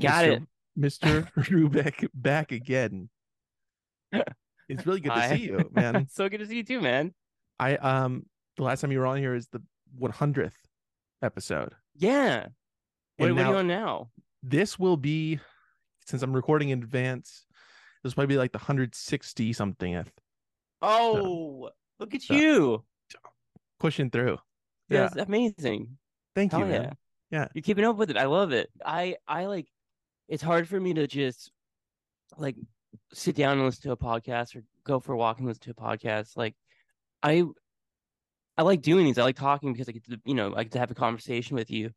Got Mr. it. Mr. Rubeck back again. It's really good to see you, man. so good to see you too, man. I um the last time you were on here is the 100th episode. Yeah. What, what are you on now? This will be since I'm recording in advance. This will probably be like the 160 something Oh, look at so- you. pushing through. Yeah. That's amazing. Thank you, Hell man. yeah. Yeah. You're keeping up with it. I love it. I I like it's hard for me to just like sit down and listen to a podcast or go for a walk and listen to a podcast. Like I I like doing these. I like talking because I get to you know, I get to have a conversation with you.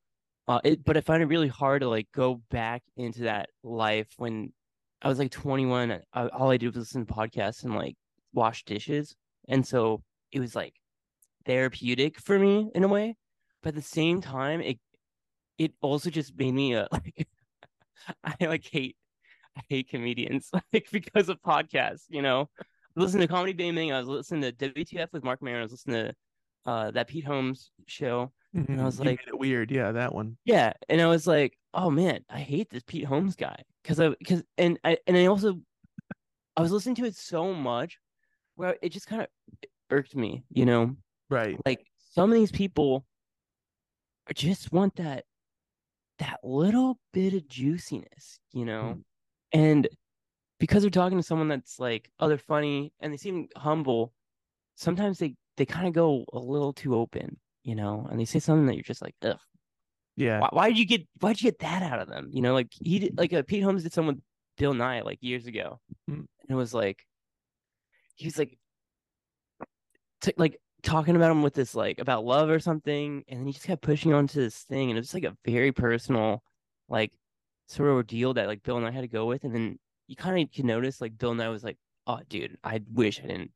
Uh it but I find it really hard to like go back into that life when I was like 21. I, all I did was listen to podcasts and like wash dishes. And so it was like therapeutic for me in a way. But at the same time, it it also just made me uh, like I like hate I hate comedians like because of podcasts, you know. I listened to Comedy Bang I was listening to WTF with Marc Maron, I was listening to uh that Pete Holmes show. Mhm. I was You like- weird. Yeah, that one. Yeah, and I was like, oh man, I hate this Pete Holmes guy because I because and I and I also I was listening to it so much where it just kind of irked me, you know. Right. Like some of these people just want that that little bit of juiciness, you know, Mm. and because they're talking to someone that's like, oh, they're funny and they seem humble. Sometimes they they kind of go a little too open, you know, and they say something that you're just like, ugh Yeah. why, why did you get why did you get that out of them? You know, like he did like uh, Pete Holmes did someone with Bill Nye like years ago, Mm. and it was like he was like t- like talking about him with this like about love or something, and then he just kept pushing on to this thing, and it was like a very personal like sort of ordeal that like Bill Nye had to go with, and then you kind of could notice like Bill Nye was like, oh dude, I wish I didn't,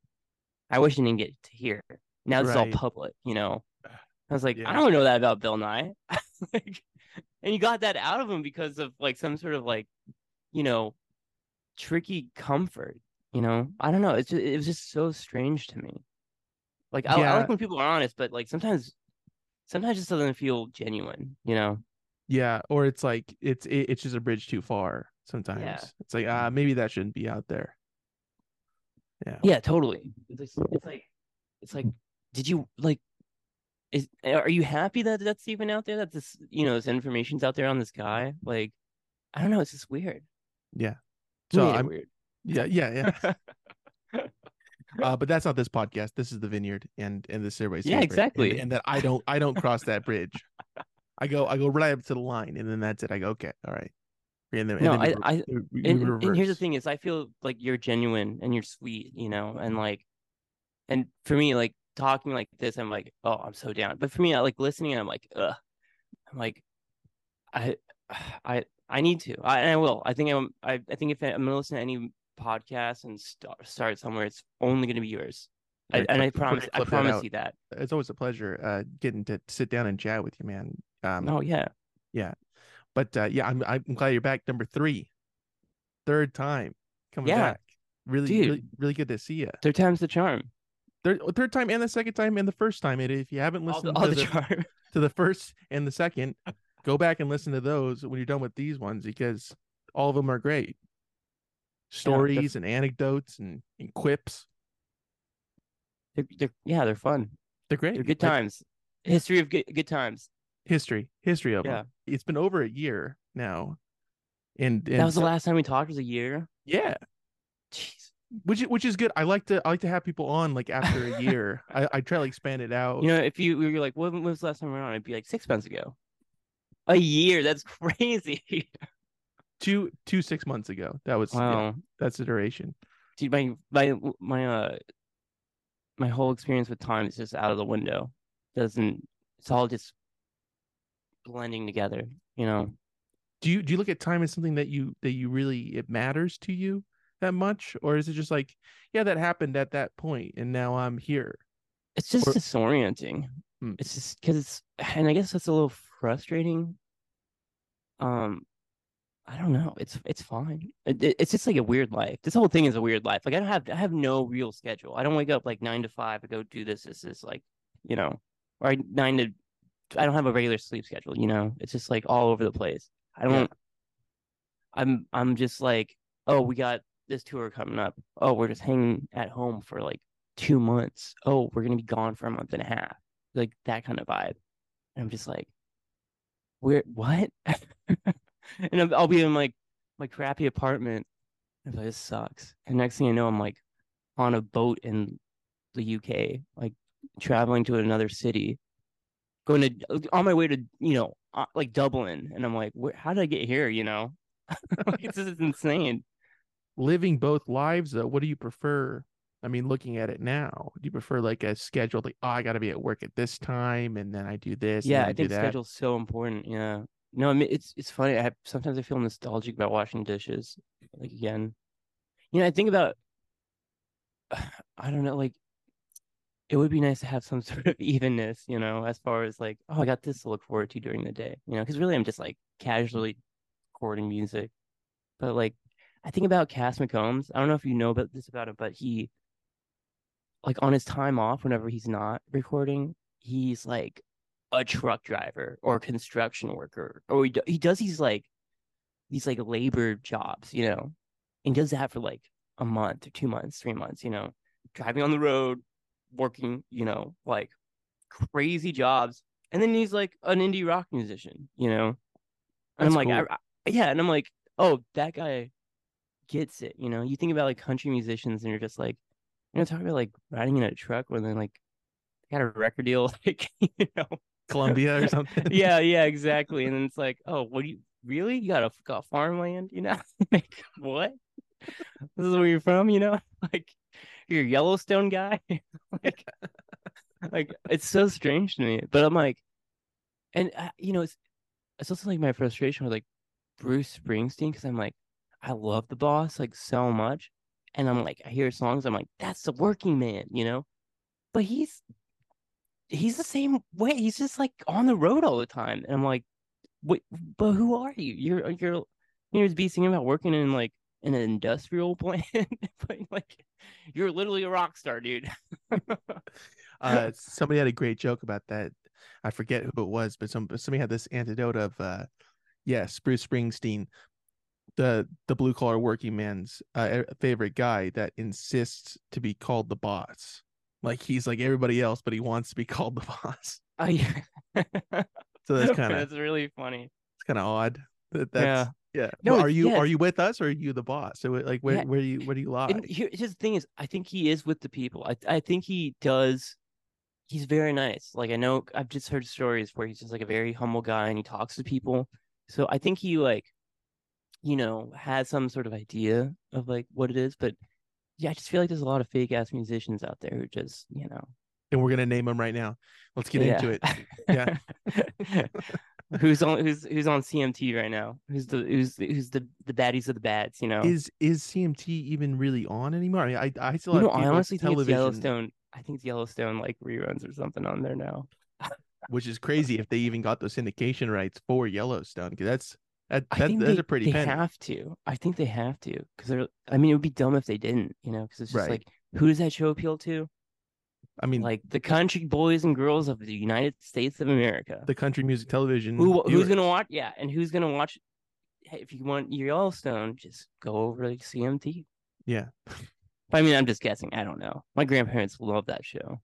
I wish I didn't get to hear. Now this is all public, you know. I was like, Yeah. I don't know that about Bill Nye. like, and you got that out of him because of like some sort of like, you know, tricky comfort. You know, I don't know. It's just, it was just so strange to me. Like I, I Yeah. like when people are honest, but like sometimes, sometimes it just doesn't feel genuine. You know? Yeah, or it's like it's it, it's just a bridge too far sometimes. It's like ah maybe that shouldn't be out there. Yeah. Yeah, totally. It's like, it's like, it's like, did you like? Is are you happy that that's even out there? That this you know this information's out there on this guy? Like, I don't know. It's just weird. Yeah. So I'm weird. yeah, yeah, yeah. uh but that's not this podcast. This is the vineyard and and this is everybody's Yeah, favorite. exactly. And, and that I don't I don't cross that bridge. I go I go right up to the line and then that's it. I go, okay, all right. And then, and No, then we I- I- we- we and, and- and here's the thing is i feel like you're genuine and you're sweet you know and like and for me like talking like this i'm like oh i'm so down but for me i like listening and i'm like ugh i'm like i i i need to i and i will i think i'm i, I think if i'm gonna listen to any podcast and start start somewhere it's only gonna be yours I, and i promise i promise you that It's always a pleasure uh getting to sit down and chat with you, man. Um oh yeah yeah. But uh, yeah, I'm I'm glad you're back. Number three, third time coming Yeah. back. Really, Dude. really, really good to see you. third time's the charm Third, third time and the second time and the first time. And if you haven't all the, listened all to, the the, charm to the first and the second, go back and listen to those when you're done with these ones because all of them are great. Stories and anecdotes and, and quips. they're, they're, yeah they're fun They're great. they're good Like, times history of good, good times history, history of Yeah. them. It's been over a year now. And, and that was the last time we talked was a year yeah. Jeez. which is- which is good. I like to I like to have people on like after a year. I, I try to expand it out. You know, if you we were like, when, when was the last time we were on? I'd be like six months ago. A year. That's crazy. Two two six months ago. That was yeah, Wow. that's the duration. Dude, my my my uh my whole experience with time is just out of the window. Doesn't it's all just blending together, you know? Do you do you look at time as something that you that you really it matters to you that much, or is it just like yeah that happened at that point and now I'm here? It's just Or- disorienting. Hmm. It's just because it's, and I guess that's a little frustrating. Um, I don't know. It's it's fine. It, it- it's just like a weird life. This whole thing is a weird life. Like I don't have I have no real schedule. I don't wake up like nine to five and go do this. This is like, you know, or nine to. I don't have a regular sleep schedule. You know, it's just like all over the place. I don't. I'm I'm just like, oh, we got this tour coming up. Oh, we're just hanging at home for like two months. Oh, we're gonna be gone for a month and a half. Like that kind of vibe. And I'm just like, where what? and I'll be in like my crappy apartment. And like, this sucks. And next thing I know, I'm like on a boat in the UK, like traveling to another city, going to on my way to you know uh, like Dublin, and I'm like, how did I get here? You know, like, this is insane. Living both lives, though, what do you prefer? I mean, looking at it now, do you prefer like a schedule, like, oh, I got to be at work at this time, and then I do this? Yeah, I, I think schedule's so important. Yeah, no, I mean, it's it's funny. I have, sometimes I feel nostalgic about washing dishes. Like again, you know, I think about, I don't know, like it would be nice to have some sort of evenness, you know, as far as like, oh, I got this to look forward to during the day, you know, because really I'm just like casually recording music. But like, I think about Cass McCombs. I don't know if you know about this about him, but he, like, on his time off, whenever he's not recording, he's like a truck driver or construction worker, or he, he does these like, these like labor jobs, you know, and does that for like a month or two months, three months, you know, driving on the road, working, you know, like crazy jobs. And then he's like an indie rock musician, you know? And That's I'm like, cool. I, I, yeah. And I'm like, oh, that guy gets it. You know, you think about like country musicians and you're just like, you know, talking about like riding in a truck when then like got a record deal, like, you know, Columbia or something. yeah, yeah, exactly. And it's like, oh, what do you really? You got a got farmland, you know? like, what? This is where you're from, you know? Like, you're a Yellowstone guy. like, like it's so strange to me. But I'm like, and uh, you know, it's it's also like my frustration with like Bruce Springsteen because I'm like, I love the boss like so much, and I'm like, I hear songs, I'm like, that's the working man, you know. But he's he's the same way. He's just like on the road all the time, and I'm like, wait, but who are you? You're you're you're just be singing about working in like an industrial plant, but like you're literally a rock star, dude. uh, somebody had a great joke about that. I forget who it was, but some somebody had this antidote of, uh, yes, Bruce Springsteen, the the blue collar working man's uh, favorite guy that insists to be called the boss. Like he's like everybody else, but he wants to be called the boss. Oh yeah. So that's kind of that's really funny. it's kind of odd. That that's Yeah. yeah. No, Well, are you are you with us or are you the boss? So like where Yeah. where do you where do you lie? And here, here's the thing: is I think he is with the people. I I think he does. He's very nice. Like I know I've just heard stories where he's just like a very humble guy and he talks to people. So I think he like, you know, has some sort of idea of like what it is. But yeah, I just feel like there's a lot of fake ass musicians out there who just you know and we're gonna name them right now. Let's get into it. Yeah. who's on who's who's on CMT right now? Who's the who's who's the the baddies of the bads? You know. Is is CMT even really on anymore? I mean, I I still you know, I honestly think it's Yellowstone. I think it's Yellowstone like reruns or something on there now. which is crazy if they even got those syndication rights for Yellowstone because that's that, I that think that's they, a pretty they have to. I think they have to because they're. I mean, it would be dumb if they didn't. You know, because it's just Right. like, who does that show appeal to? I mean, Like the country boys and girls of the United States of America. the country music television. Who who's gonna watch? Yeah, and who's gonna watch? Hey, if you want your Yellowstone, just go over to CMT. Yeah, I mean, I'm just guessing. I don't know. My grandparents love that show.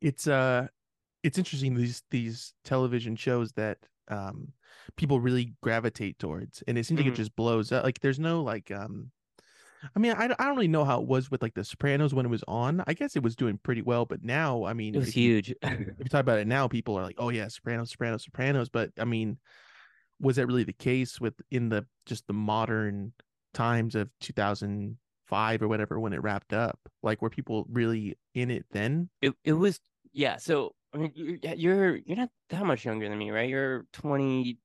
it's uh, it's interesting these these television shows that um people really gravitate towards, and it seems like Mhm. it just blows up. Like there's no like um. I mean, I, don't- I don't really know how it was with like The Sopranos when it was on. I guess it was doing pretty well, but now, I mean, It was if you- huge. if you talk about it now, people are like, "Oh yeah, Sopranos, Sopranos, Sopranos." But I mean, was that really the case with in the just the modern times of 2005 or whatever when it wrapped up? Like, were people really in it then? it it was yeah. So I mean, you're you're you're not that much younger than me, right? You're 20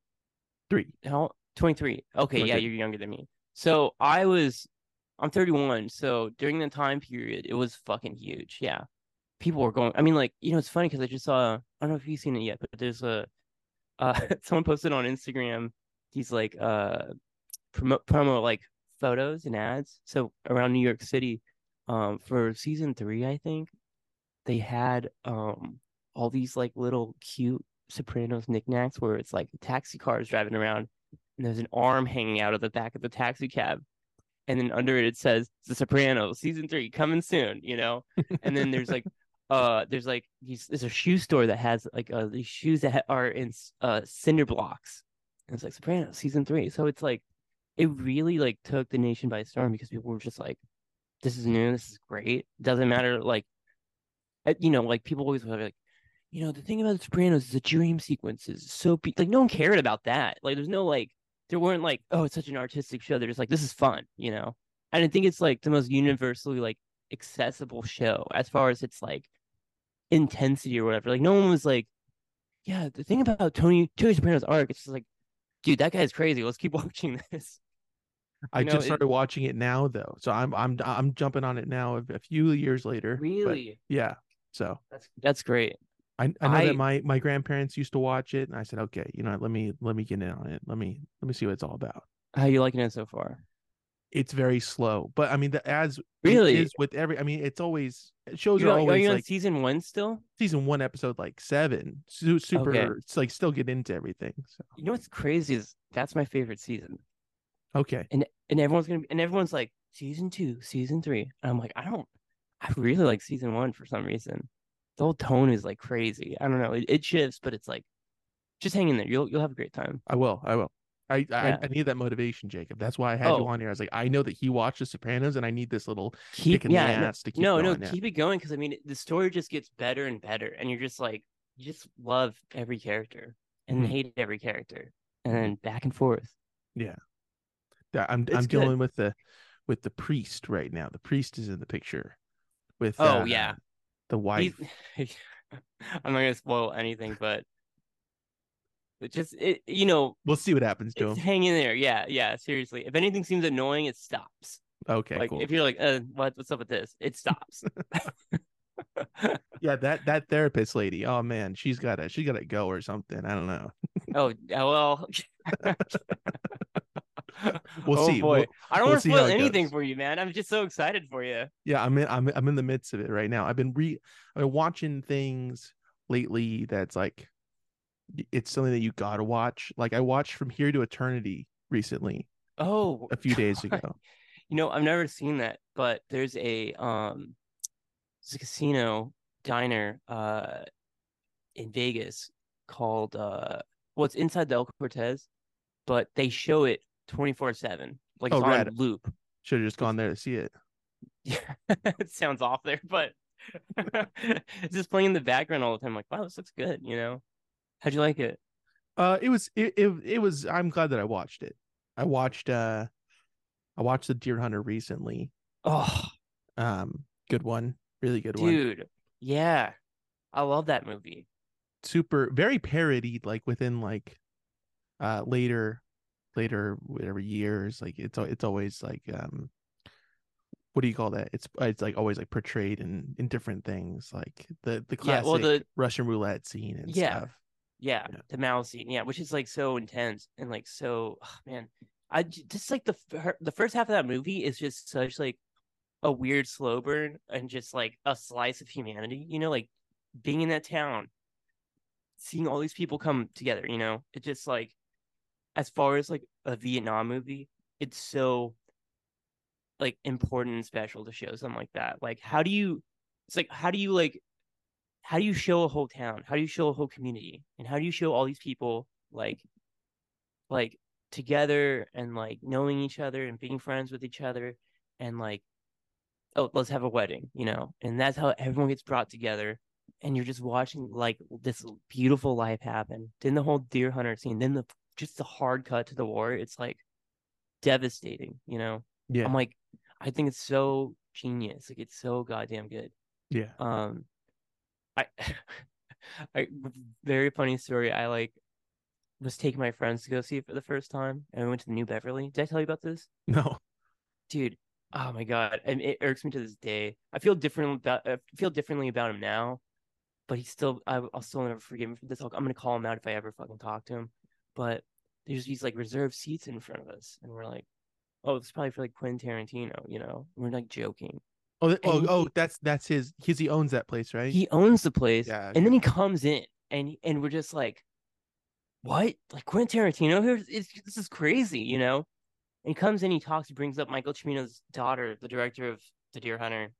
Three. how 23. Okay, yeah, you're younger than me. So I was I'm 31. So during the time period, it was fucking huge. Yeah. People were going I mean like, you know, it's funny because I just saw I don't know if you've seen it yet, but there's a uh someone posted on Instagram these like uh promo promo like photos and ads. So around New York City, um for season three, I think, they had um all these like little cute Sopranos knickknacks where it's like taxi cars driving around and there's an arm hanging out of the back of the taxi cab, and then under it it says The Sopranos season three coming soon. You know, and then there's like uh there's like these there's a shoe store that has like uh these shoes that ha- are in uh cinder blocks. And it's like sopranos season three. So it's like it really like took the nation by storm because people were just like this is new this is great. Doesn't matter like uh, you know like people always were like you know the thing about the sopranos is the dream sequences so pe-, like no one cared about that like there's no like there weren't like oh it's such an artistic show they're just like this is fun you know and i think it's like the most universally like accessible show as far as its like intensity or whatever. Like no one was like, yeah, the thing about Tony Tony Soprano's arc, it's just like, dude, that guy's crazy. Let's keep watching this. I You know, just it- started watching it now though, so I'm I'm I'm jumping on it now a, a few years later. Really? yeah. So That's that's great. I, I know I- that my my grandparents used to watch it, and I said, okay, you know, let me let me get in on it. Let me let me see what it's all about. How you liking it so far? It's very slow, but I mean, the as it Really? is with every. I mean, it's always shows You are are, are always you on season one still? season one, episode like seven. Su- super, Okay. it's like still get into everything. So You know what's crazy is that's my favorite season. okay, And and everyone's gonna be and everyone's like season two, season three. And I'm like, I don't I really like season one for some reason. The whole tone is like crazy. I don't know. It, it shifts, but it's like just hang in there. You'll you'll have a great time. I will, I will. I, I Yeah. I need that motivation, Jacob. That's why I had you Oh. on here. I was like, I know that he watched The Sopranos, and I need this little Keep kick in yeah, the no- ass to keep no, going. no, yeah. keep it going because I mean the story just gets better and better, and you're just like you just love every character and Mhm. hate every character, and then back and forth. Yeah, I'm It's I'm good. dealing with the with the priest right now. The priest is in the picture with Oh, uh, yeah. The wife. He's- I'm not gonna spoil anything, but but just it, you know, We'll see what happens to it's him. hang in there. Yeah, yeah. Seriously, if anything seems annoying, it stops. Okay, like cool. if you're like, uh, what, what's up with this? It stops. Yeah, that that therapist lady. Oh man, she's got to she got to go or something. I don't know. oh, well. We'll oh see. boy, We'll- I don't we'll want to spoil anything goes. for you, man. I'm just so excited for you. Yeah, I'm in I'm I'm in the midst of it right now. I've been re I've been watching things lately that's like it's something that you got to watch. Like I watched From Here to Eternity recently Oh, a few days God. ago. You know, I've never seen that, but there's a um, it's a casino diner uh in Vegas called uh, well, it's inside the El Cortez, but they show it 24 seven, like Oh, it's on rad. loop. Should have just gone there to see it. Yeah, it sounds off there, but it's just playing in the background all the time. Like, wow, this looks good. You know, how'd you like it? Uh it was it, it it was I'm glad that I watched it. I watched uh I watched The Deer Hunter recently. Oh, Um good one. Really good one. dude, yeah, I love that movie. super very parodied like within like uh later later whatever years like it's it's always like um what do you call that it's it's like always like portrayed in in different things like the the Yeah, classic well, the russian roulette scene and Yeah. stuff Yeah, Yeah. the mouse scene. Yeah, which is like so intense and like so oh, man. i just like the the first half of that movie is just such like a weird slow burn and just like a slice of humanity. You know, like being in that town, seeing all these people come together. You know, it just like as far as like a Vietnam movie, it's so like important and special to show something like that. Like, how do you? It's like how do you like how do you show a whole town? How do you show a whole community? And how do you show all these people like like together and like knowing each other and being friends with each other and like oh let's have a wedding, you know? And that's how everyone gets brought together and you're just watching like this beautiful life happen. Then the whole deer hunter scene, then the just the hard cut to the war, it's like devastating, you know? yeah I'm like I think it's so genius. Like it's so goddamn good. yeah Um, I, I very funny story. I like was taking my friends to go see it for the first time, and we went to the New Beverly. Did I tell you about this, no dude? Oh my god, and it irks me to this day. I feel different about I feel differently about him now, but he's still. I, I'll still never forgive him for this. I'll, I'm gonna call him out if I ever fucking talk to him. But there's these like reserved seats in front of us, and we're like, oh, it's probably for like Quentin Tarantino, you know? We're like joking. oh oh And oh, oh that's that's his because he owns that place right He owns the place, Yeah, and then he comes in, and and we're just like, what? Like Quentin Tarantino here? It's, this is crazy, you know? And he comes in, he talks, he brings up Michael Cimino's daughter, the director of The Deer Hunter.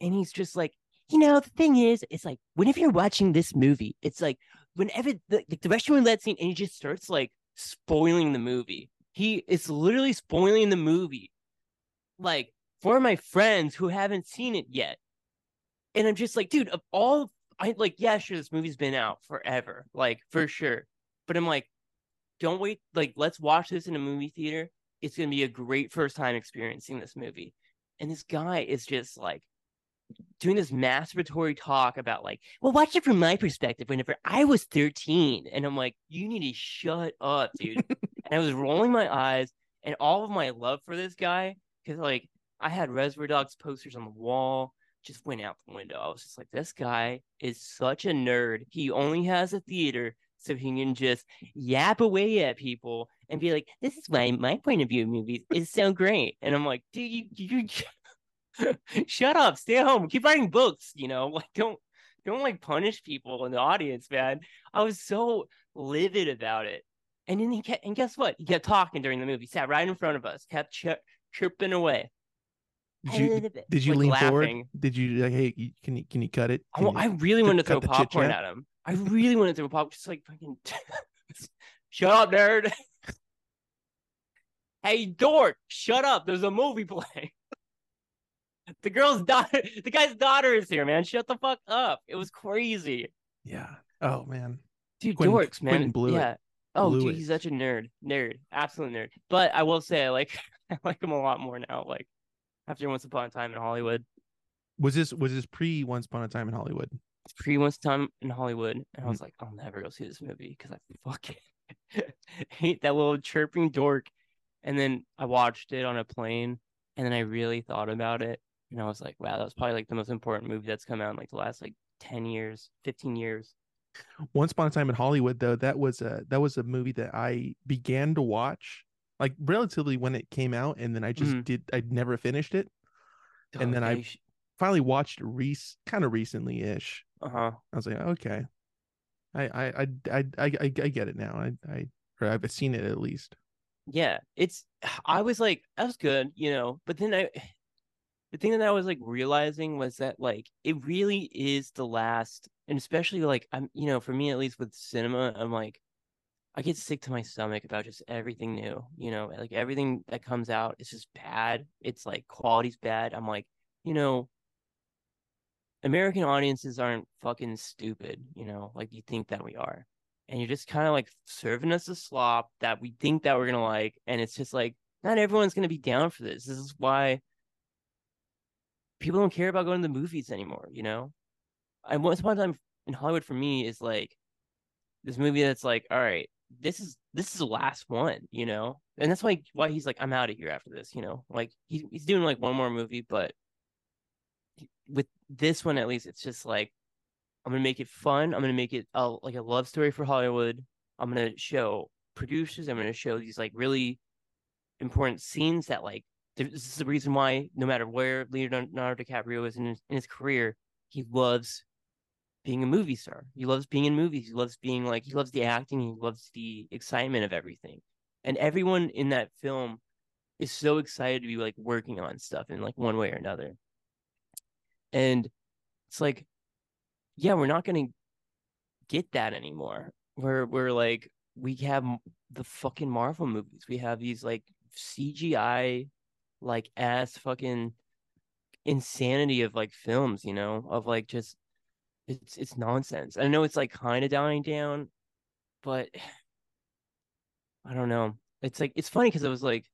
And he's just like, you know, the thing is, it's like whenever you're watching this movie, it's like whenever the, the Russian roulette scene and he just starts like spoiling the movie. He is literally spoiling the movie. Like for my friends who haven't seen it yet. And I'm just like, dude, of all I like, yeah, sure, this movie's been out forever, like for sure. But I'm like, don't wait, like, let's watch this in a movie theater. It's gonna be a great first time experiencing this movie. And this guy is just like doing this masturbatory talk about like, well, watch it from my perspective. Whenever I was 13, and I'm like, you need to shut up, dude. and I was rolling my eyes, and all of my love for this guy, because like I had Reservoir Dogs posters on the wall, just went out the window. I was just like, this guy is such a nerd. He only has a theater so he can just yap away at people and be like, this is why my point of view of movies is so great. And I'm like, dude, you, you shut up, stay home, keep writing books, you know, like don't don't like punish people in the audience, man. I was so livid about it. And then he kept, and guess what? He kept talking during the movie, sat right in front of us, kept chir- chirping away. Did you, did you like lean laughing. forward? Did you like, hey, can you can you cut it? Oh, I really wanted to throw popcorn at him. I really wanted to throw popcorn, just like fucking. shut up, nerd. hey, dork, shut up. There's a movie playing. The girl's daughter, the guy's daughter is here, man. Shut the fuck up. It was crazy. Yeah. Oh man. Dude, Quentin, dorks, man. blew yeah. It. Oh, blew dude, it. he's such a nerd. Nerd. Absolute nerd. But I will say, I like I like him a lot more now. Like after Once Upon a Time in Hollywood. Was this was this pre Once Upon a Time in Hollywood? It's pre Once Upon a Time in Hollywood, and I was mm. like, I'll never go see this movie because I fucking hate that little chirping dork. And then I watched it on a plane, and then I really thought about it, and I was like, wow, that was probably like the most important movie that's come out in like the last like ten years, fifteen years. Once Upon a Time in Hollywood, though, that was a that was a movie that I began to watch like relatively when it came out, and then I just mm-hmm. did I never finished it, and then I finally watched Reese kind of recently ish. Uh huh. I was like, okay, I I I I I, I get it now. I I or I've seen it at least. Yeah, it's. I was like, that was good, you know, but then I. The thing that I was like realizing was that like it really is the last, and especially like I'm, you know, for me at least with cinema, I'm like, I get sick to my stomach about just everything new. You know, like everything that comes out is just bad. It's like quality's bad. I'm like, you know, American audiences aren't fucking stupid, you know, like you think that we are. And you're just kind of like serving us a slop that we think that we're gonna like, and it's just like not everyone's gonna be down for this. This is why people don't care about going to the movies anymore, you know? And once upon a time in Hollywood for me is like this movie that's like, all right, this is this is the last one, you know, and that's why why he's like, I'm out of here after this, you know, like he's he's doing like one more movie, but with this one at least, it's just like I'm gonna make it fun. I'm gonna make it a, like a love story for Hollywood. I'm gonna show producers. I'm gonna show these like really important scenes that like this is the reason why no matter where Leonardo DiCaprio is in his, in his career, he loves being a movie star. He loves being in movies. He loves being like he loves the acting. He loves the excitement of everything. And everyone in that film is so excited to be like working on stuff in like one way or another. And it's like, yeah, we're not gonna get that anymore. We're we're like we have the fucking Marvel movies. We have these like CGI like ass fucking insanity of like films, you know, of like just it's it's nonsense. I know it's like kind of dying down, but I don't know. It's like it's funny because I was like,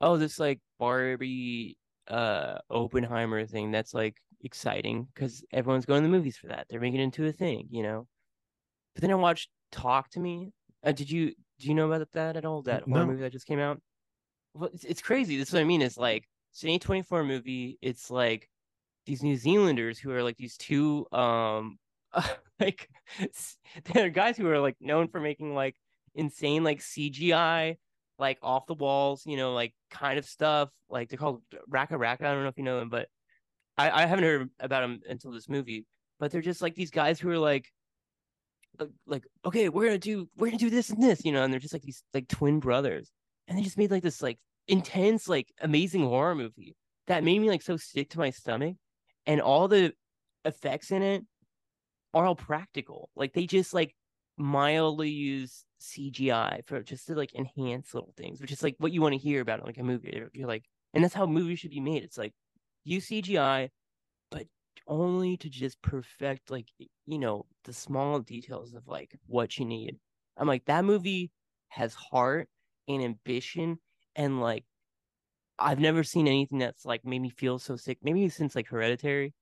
oh, this like Barbie uh Oppenheimer thing that's like exciting because everyone's going to the movies for that. They're making it into a thing, you know. But then I watched Talk to Me. Uh, did you do you know about that at all? That no. horror movie that just came out. Well, it's, crazy. This is what I mean. It's like it's an A24 movie. It's like these New Zealanders who are like these two um like they're guys who are like known for making like insane like CGI like off the walls, you know, like kind of stuff. Like they're called RackaRacka. I don't know if you know them, but I, I haven't heard about them until this movie. But they're just like these guys who are like like okay, we're gonna do we're gonna do this and this, you know, and they're just like these like twin brothers, and they just made like this like intense like amazing horror movie that made me like so sick to my stomach, and all the effects in it are all practical. Like they just like mildly use CGI for just to like enhance little things, which is like what you want to hear about like a movie. You're like, and that's how movies should be made. It's like use CGI, but only to just perfect like you know the small details of like what you need. I'm like that movie has heart and ambition and like I've never seen anything that's like made me feel so sick. Maybe since like Hereditary,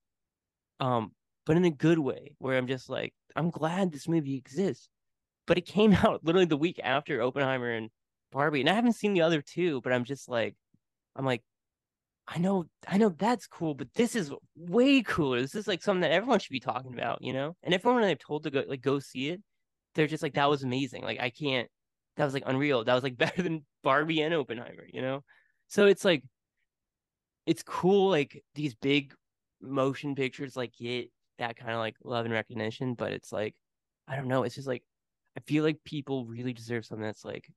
um, but in a good way where I'm just like I'm glad this movie exists. But it came out literally the week after Oppenheimer and Barbie, and I haven't seen the other two. But I'm just like, I'm like, I know, I know that's cool, but this is way cooler. This is like something that everyone should be talking about, you know. And everyone I've told to go like go see it, they're just like that was amazing. Like I can't, that was like unreal. That was like better than Barbie and Oppenheimer, you know. So it's like, it's cool. Like these big motion pictures like get that kind of like love and recognition, but it's like, I don't know. It's just like I feel like people really deserve something that's like,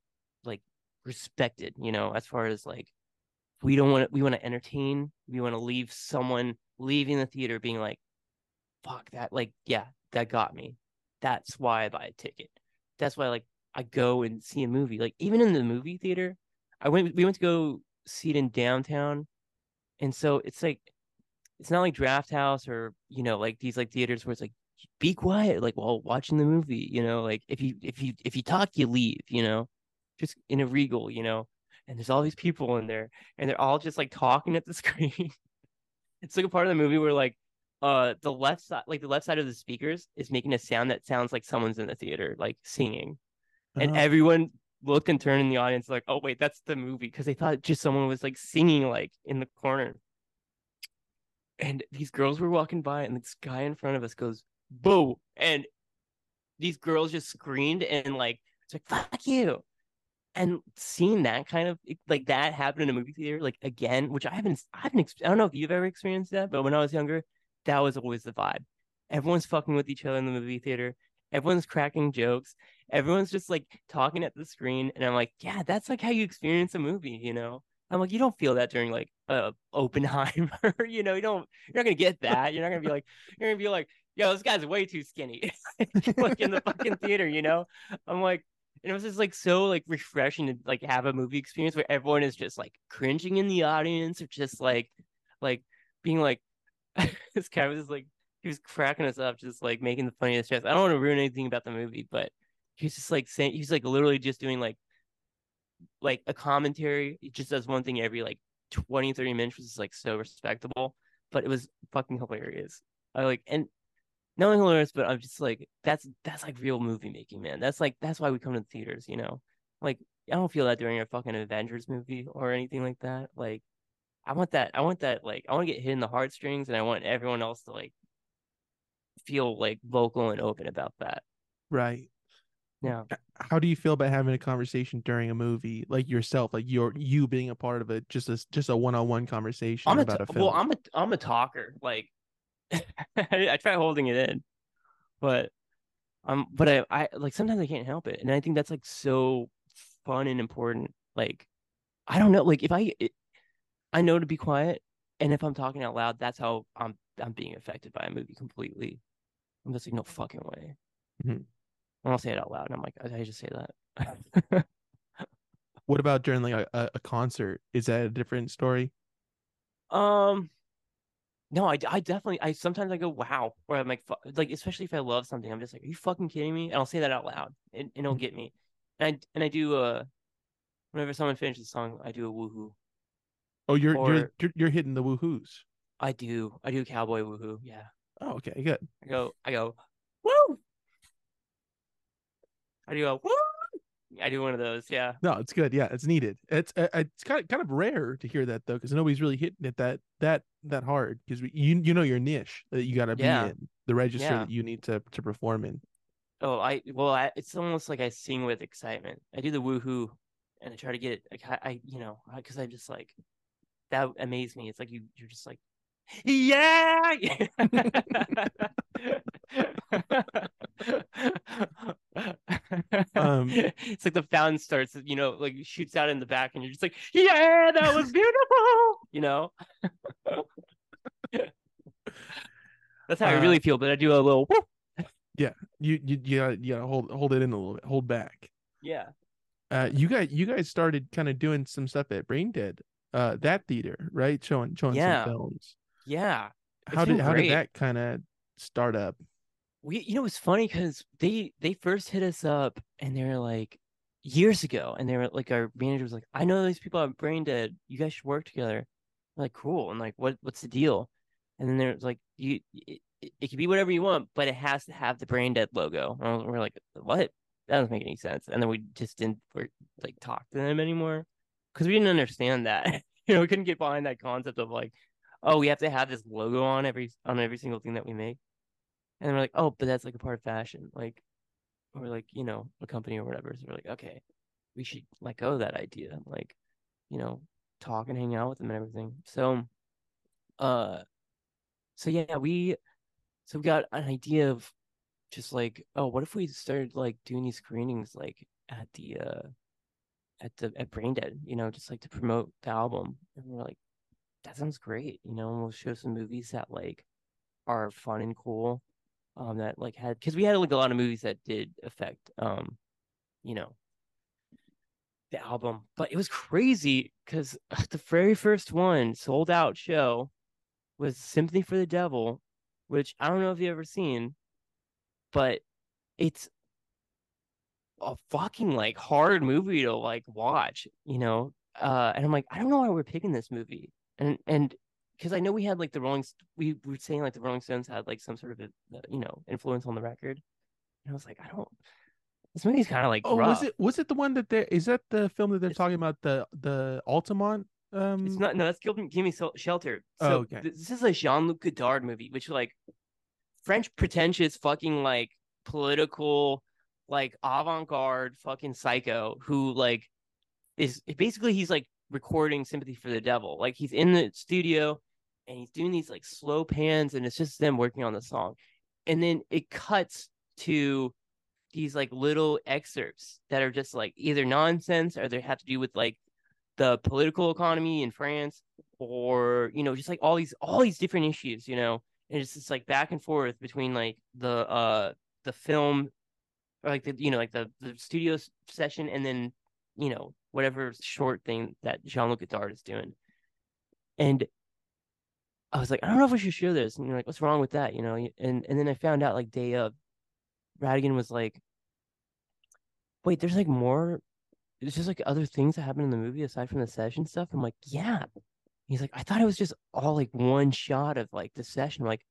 like respected, you know, as far as like we don't want to we want to entertain we want to leave someone leaving the theater being like fuck that like yeah that got me that's why i buy a ticket that's why like i go and see a movie like even in the movie theater i went we went to go see it in downtown and so it's like it's not like Drafthouse or you know like these like theaters where it's like be quiet like while watching the movie you know like if you if you if you talk you leave you know just in a regal you know and there's all these people in there and they're all just like talking at the screen. It's like a part of the movie where like uh the left side like the left side of the speakers is making a sound that sounds like someone's in the theater like singing and Oh. everyone looked and turned in the audience like oh wait that's the movie because they thought just someone was like singing like in the corner. And these girls were walking by and this guy in front of us goes boo! And these girls just screamed and like it's like fuck you. And seeing that kind of like that happen in a movie theater like again which i haven't i haven't i don't know if you've ever experienced that but when i was younger that was always the vibe. Everyone's fucking with each other in the movie theater. Everyone's cracking jokes everyone's just like talking at the screen and i'm like yeah that's like how you experience a movie you know? I'm like you don't feel that during like uh oppenheimer you know? You don't you're not gonna get that. You're not gonna be like you're gonna be like yo this guy's way too skinny like in the fucking theater you know? I'm like and it was just like so like refreshing to like have a movie experience where everyone is just like cringing in the audience or just like like being like this guy was just like he was cracking us up just like making the funniest jokes. I don't want to ruin anything about the movie but he's just like saying he's like literally just doing like like a commentary he just does one thing every like 20 30 minutes which is like so respectable but it was fucking hilarious i like and not only hilarious, but I'm just like that's that's like real movie making, man. That's like that's why we come to the theaters, you know. Like I don't feel that during a fucking Avengers movie or anything like that. Like I want that. I want that. Like I want to get hit in the heartstrings, and I want everyone else to like feel like vocal and open about that. right Yeah. how do you feel about having a conversation during a movie like yourself like you're you being a part of it just a just a one-on-one conversation I'm a about t- a film well. I'm a I'm a talker. Like I try holding it in, but um, but I I like sometimes I can't help it, and I think that's like so fun and important. Like I don't know, like if I it, I know to be quiet, and if I'm talking out loud, that's how I'm I'm being affected by a movie completely. I'm just like no fucking way. Mhm. I don't say it out loud, and I'm like I, I just say that. what about during like a, a, concert is that a different story Um, no, I, I definitely, I sometimes I go, wow, or I'm like, fu- like, especially if I love something, I'm just like, are you fucking kidding me? And I'll say that out loud, and, and it'll Mhm. get me. And I, and I do, uh, whenever someone finishes a song, I do a woohoo. oh you're you're Or- you're, you're hitting the woohoos I do, I do cowboy woohoo. Yeah, oh okay good I go, I go, woo. I do a woo. I do one of those. Yeah. no it's good yeah it's needed it's uh, it's kind of kind of rare to hear that though because nobody's really hitting it that that that hard because you you know your niche that you got to Yeah. be in the register Yeah. that you need to to perform in Oh, I well, I, it's almost like I sing with excitement. I do the woohoo, and I try to get it. Like I, I you know, because I'm just like that amazed me. It's like you, you're just like, yeah. Um, it's like the fountain starts, you know, like shoots out in the back, and you're just like, yeah, that was beautiful, you know. That's how I Uh, really feel, but I do a little, whoop. You you you gotta, you gotta hold hold it in a little bit, hold back. yeah, Uh, you guys you guys started kind of doing some stuff at Brain Dead, uh, that theater, right? Showing showing Yeah. some films. yeah. How did how great. did that kind of start up? We you know it's funny because they they first hit us up and they were like years ago and they were like our manager was like i know these people at brain dead. You guys should work together. I'm like cool. And like what what's the deal? And then there's like you it, it, can be whatever you want but it has to have the brain dead logo. And we're like what? That doesn't make any sense. And then we just didn't like talk to them anymore because we didn't understand that. You know we couldn't get behind that concept of like oh we have to have this logo on every on every single thing that we make and we're like, oh, but that's like a part of fashion, like, or like you know, a company or whatever. So we're like, okay, we should let go of that idea, like, you know, talk and hang out with them and everything. So, uh, so yeah, we, so we got an idea of just like, oh, what if we started like doing these screenings like at the, uh, at the at Brain Dead, you know, just like to promote the album, and we're like, that sounds great, you know, and we'll show some movies that like are fun and cool um that like had because we had like a lot of movies that did affect um you know the album but it was crazy because the very first one sold out show was sympathy for the devil which i don't know if you've ever seen but it's a fucking like hard movie to like watch you know uh and i'm like i don't know why we're picking this movie and and because I know we had like the Rolling, we were saying like the Rolling Stones had like some sort of uh, you know influence on the record, and I was like, I don't. This movie's kind of like Oh, rough. was it was it the one that they is that the film that they're It's- talking about the the Altamont? Um, It's not. No, that's Give Me, Give Me Shelter. Oh, okay. this is a Jean Luc Godard movie, which like French pretentious fucking like political like avant garde fucking psycho who like is basically he's like recording Sympathy for the Devil. Like he's in the studio and he's doing these like slow pans and it's just them working on the song. And then it cuts to these like little excerpts that are just like either nonsense or they have to do with like the political economy in France or you know just like all these all these different issues, you know. And it's just like back and forth between like the uh the film or like the you know like the the studio session and then you know whatever short thing that Jean-Luc Godard is doing. And I was like, I don't know if we should show this. And you're like, what's wrong with that? You know, and and then I found out like day of Rattigan was like, wait, there's like more it's just like other things that happen in the movie aside from the session stuff. I'm like, yeah. He's like, I thought it was just all like one shot of like the session. I'm like,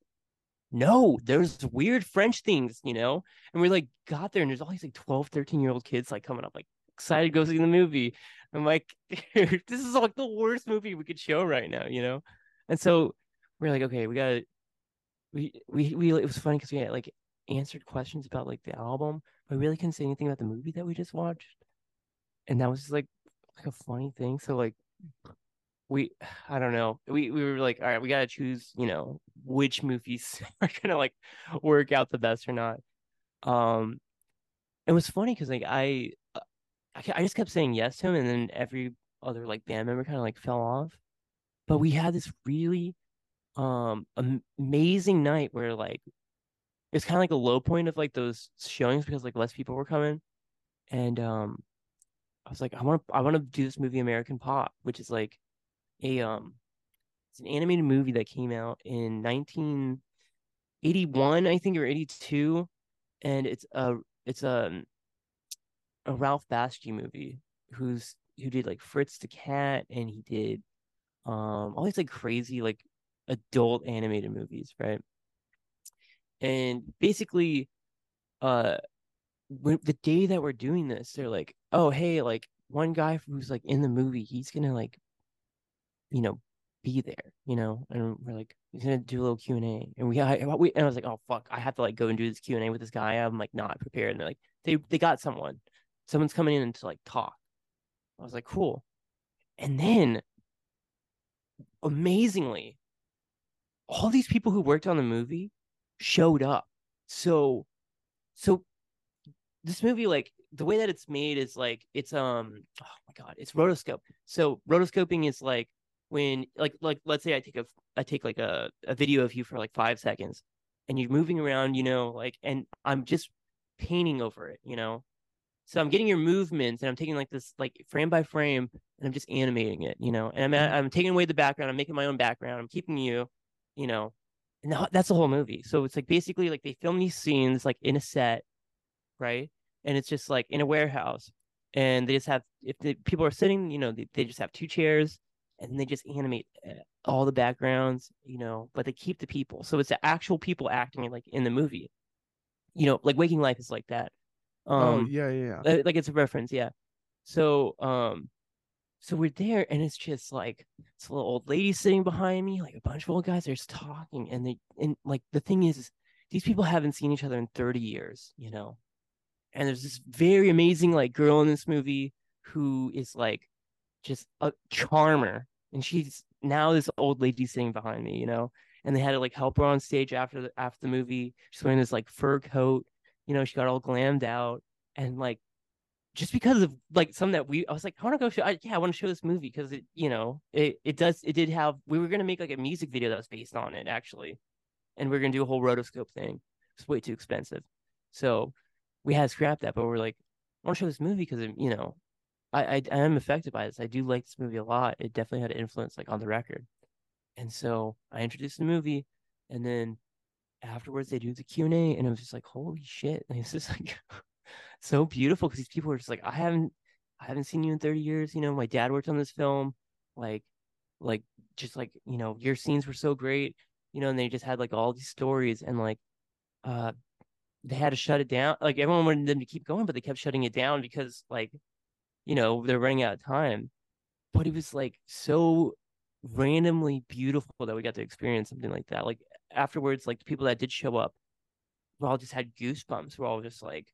no, there's weird French things, you know? And we like got there and there's all these like 12, 13 year old kids like coming up, like excited to go see the movie. I'm like, dude, this is like the worst movie we could show right now, you know? And so we're like, okay, we gotta we we we it was funny because we had like answered questions about like the album, but we really couldn't say anything about the movie that we just watched. And that was just like like a funny thing. So like we I don't know. We we were like, all right, we gotta choose, you know, which movies are gonna like work out the best or not. Um it was funny because like I I, I just kept saying yes to him and then every other like band member kind of like fell off. But we had this really um amazing night where like it's kind of like a low point of like those showings because like less people were coming. And um I was like, I want I want to do this movie American Pop, which is like a um it's an animated movie that came out in 1981, I think, or 82, and it's a it's a a Ralph Bakshi movie who's who did like Fritz the Cat and he did um all these like crazy like adult animated movies, right? And basically, uh, when the day that we're doing this, they're like, oh hey, like one guy who's like in the movie, he's gonna like, you know, be there, you know, and we're like, he's gonna do a little Q and we, I, we, and I was like, oh fuck, I have to like go and do this Q and A with this guy. I'm like not prepared, and they're like, they they got someone, someone's coming in to like talk. I was like, cool, and then amazingly, all these people who worked on the movie showed up. So so this movie like the way that it's made is like it's um oh my god it's rotoscope so rotoscoping is like when like like let's say i take a i take like a, a video of you for like five seconds and you're moving around you know like and i'm just painting over it you know so i'm getting your movements and i'm taking like this like frame by frame and i'm just animating it you know and i'm i'm taking away the background i'm making my own background i'm keeping you you know and that's the whole movie. So it's like basically like they film these scenes like in a set right? And it's just like in a warehouse and they just have if the people are sitting you know they, they just have two chairs and they just animate eh, all the backgrounds you know but they keep the people. So it's the actual people acting like in the movie. You know like waking life is like that um oh yeah yeah, yeah. like it's a reference yeah. So um so we're there and it's just like it's a little old lady sitting behind me like a bunch of old guys are just talking and they and like the thing is these people haven't seen each other in 30 years you know? And there's this very amazing like girl in this movie who is like just a charmer and she's now this old lady sitting behind me you know? And they had to like help her on stage after the after the movie. She's wearing this like fur coat you know she got all glammed out and like just because of like something that we I was like I want to go show I, yeah I want to show this movie because it you know it it does it did have we were gonna make like a music video that was based on it actually and we are gonna do a whole rotoscope thing it's way too expensive so we had scrapped that, but we're like, I want to show this movie because you know, I, I I am affected by this. I do like this movie a lot. It definitely had an influence like on the record, and so I introduced the movie, and then afterwards they do the Q and A, and it was just like, holy shit! And it's just like so beautiful because these people were just like, I haven't I haven't seen you in thirty years. You know, my dad worked on this film, like like just like you know your scenes were so great you know and they just had like all these stories and like uh they had to shut it down. Like everyone wanted them to keep going, but they kept shutting it down because like, you know, they're running out of time. But it was like so randomly beautiful that we got to experience something like that. Like afterwards, like the people that did show up, we all just had goosebumps. We're all just like,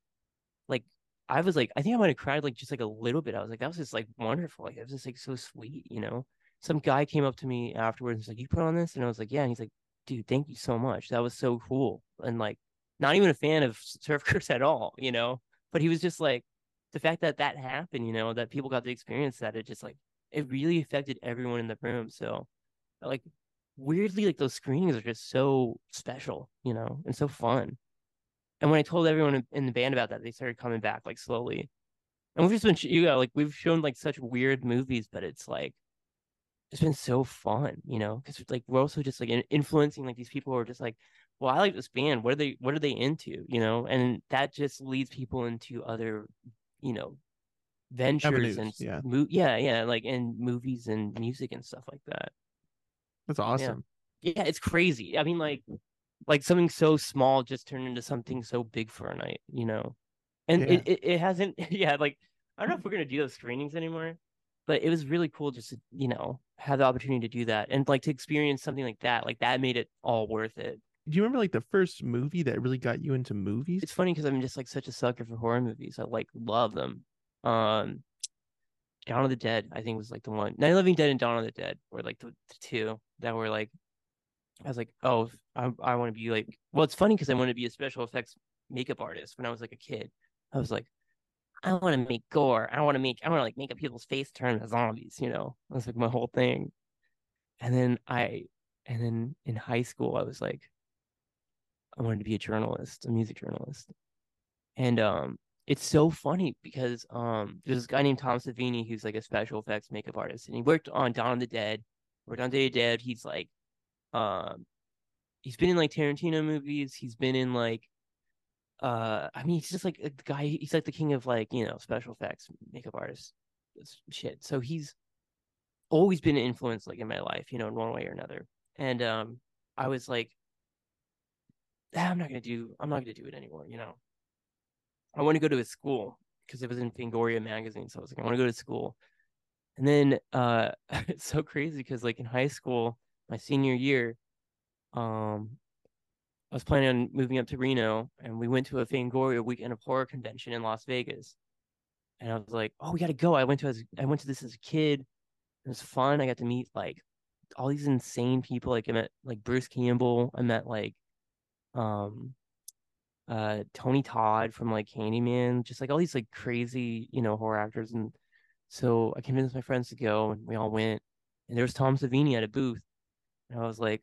like I was like, I think I might have cried like just like a little bit. I was like, that was just like wonderful. Like it was just like so sweet, you know. Some guy came up to me afterwards and was like, "You put on this?" And I was like, "Yeah." And he's like, "Dude, thank you so much. That was so cool." And like not even a fan of surf at all, you know. But he was just like the fact that that happened, you know, that people got to experience that. It just like it really affected everyone in the room. So, like weirdly, like those screenings are just so special, you know, and so fun. And when I told everyone in the band about that, they started coming back like slowly. And we've just been, you know, like we've shown like such weird movies, but it's like it's been so fun, you know, because like we're also just like influencing like these people who are just like well, I like this band. What are they? What are they into? You know, and that just leads people into other, you know, ventures Avenues, and yeah, mo- yeah, yeah, like in movies and music and stuff like that. That's awesome. Yeah. yeah, it's crazy. I mean, like, like something so small just turned into something so big for a night. You know, and yeah. it, it it hasn't. Yeah, like I don't know if we're gonna do those screenings anymore, but it was really cool just to you know have the opportunity to do that and like to experience something like that. Like that made it all worth it do you remember like the first movie that really got you into movies? It's funny because I'm just like such a sucker for horror movies. I like love them. Um, Dawn of the Dead, I think was like the one. Night Living Dead and Dawn of the Dead were like the, the two that were like. I was like, oh, I I want to be like. Well, it's funny because I wanted to be a special effects makeup artist when I was like a kid. I was like, I want to make gore. I want to make. I want to like make up people's face turn into zombies. You know, that's like my whole thing. And then I, and then in high school, I was like, I wanted to be a journalist, a music journalist. And um it's so funny because um there's this guy named Tom Savini who's like a special effects makeup artist and he worked on Dawn of the Dead, worked on Day of Dead. He's like um he's been in like Tarantino movies, he's been in like uh I mean he's just like a guy he's like the king of like, you know, special effects makeup artist shit. So he's always been an influence like in my life, you know, in one way or another. And um I was like ah, I'm not gonna do I'm not gonna do it anymore, you know. I want to go to a school because it was in Fangoria magazine. So I was like, I want to go to school. And then uh it's so crazy because like in high school, my senior year, um I was planning on moving up to Reno and we went to a Fangoria weekend of horror convention in Las Vegas. And I was like, oh, we gotta go. I went to as I went to this as a kid. It was fun. I got to meet like all these insane people. Like I met like Bruce Campbell. I met like um uh Tony Todd from like Candyman, just like all these like crazy, you know, horror actors. And so I convinced my friends to go and we all went. And there was Tom Savini at a booth. And I was like,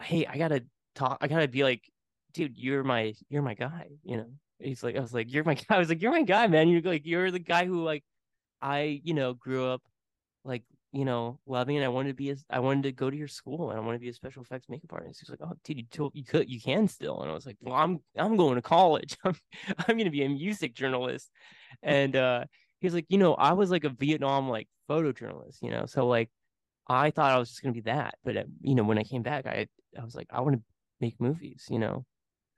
Hey, I gotta talk I gotta be like, dude, you're my you're my guy, you know. He's like, I was like, you're my guy. I was like, you're my guy, man. You're like, you're the guy who like I, you know, grew up like you know, loving and I wanted to be a, I wanted to go to your school and I wanted to be a special effects makeup artist. He's like, Oh, dude, you told you could you can still. And I was like, Well, I'm I'm going to college. I'm I'm gonna be a music journalist. And uh he's like, you know, I was like a Vietnam like photojournalist, you know. So like I thought I was just gonna be that. But uh, you know, when I came back, I I was like, I want to make movies, you know.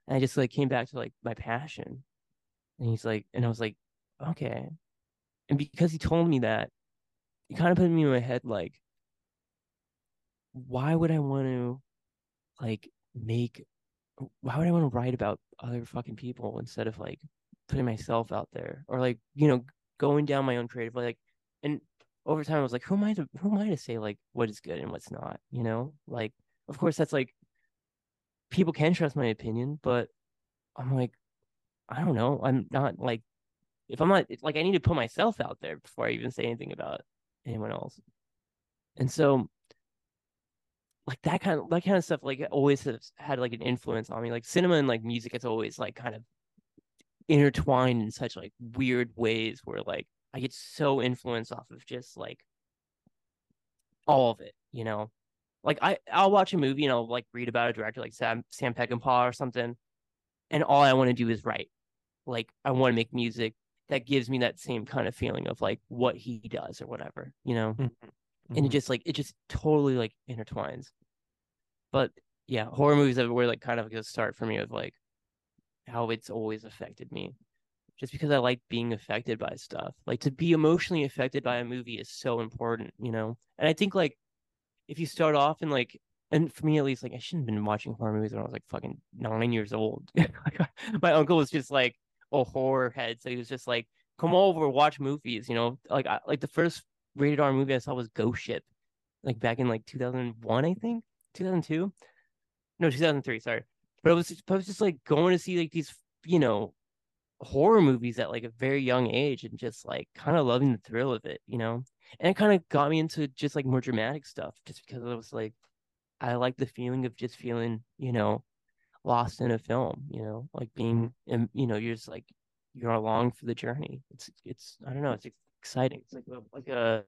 And I just like came back to like my passion. And he's like, and I was like, okay. And because he told me that, it kind of put me in my head like, why would I want to like make why would I want to write about other fucking people instead of like putting myself out there or like, you know, going down my own creative like and over time I was like, who am I to who am I to say like what is good and what's not, you know? Like of course that's like people can trust my opinion, but I'm like, I don't know. I'm not like if I'm not like I need to put myself out there before I even say anything about anyone else. And so like that kind of that kind of stuff like always has had like an influence on me. Like cinema and like music it's always like kind of intertwined in such like weird ways where like I get so influenced off of just like all of it, you know. Like I I'll watch a movie and I'll like read about a director like Sam Sam Peckinpah or something, and all I want to do is write. Like I want to make music that gives me that same kind of feeling of like what he does or whatever, you know. Mm-hmm. And it mm-hmm. just like it just totally like intertwines. But yeah, horror movies were like kind of a start for me of like how it's always affected me. Just because I like being affected by stuff. Like to be emotionally affected by a movie is so important, you know. And I think like if you start off and like and for me at least, like I shouldn't have been watching horror movies when I was like fucking nine years old. My uncle was just like, a horror head, so he was just like, "Come over, watch movies." You know, like I, like the first rated R movie I saw was Ghost Ship, like back in like 2001, I think, 2002, no, 2003. Sorry, but I was just, I was just like going to see like these, you know, horror movies at like a very young age and just like kind of loving the thrill of it, you know. And it kind of got me into just like more dramatic stuff, just because I was like, I like the feeling of just feeling, you know, lost in a film, you know, like being, mm-hmm. and you know, you're just like you're along for the journey. It's it's I don't know, it's exciting. It's like a, like a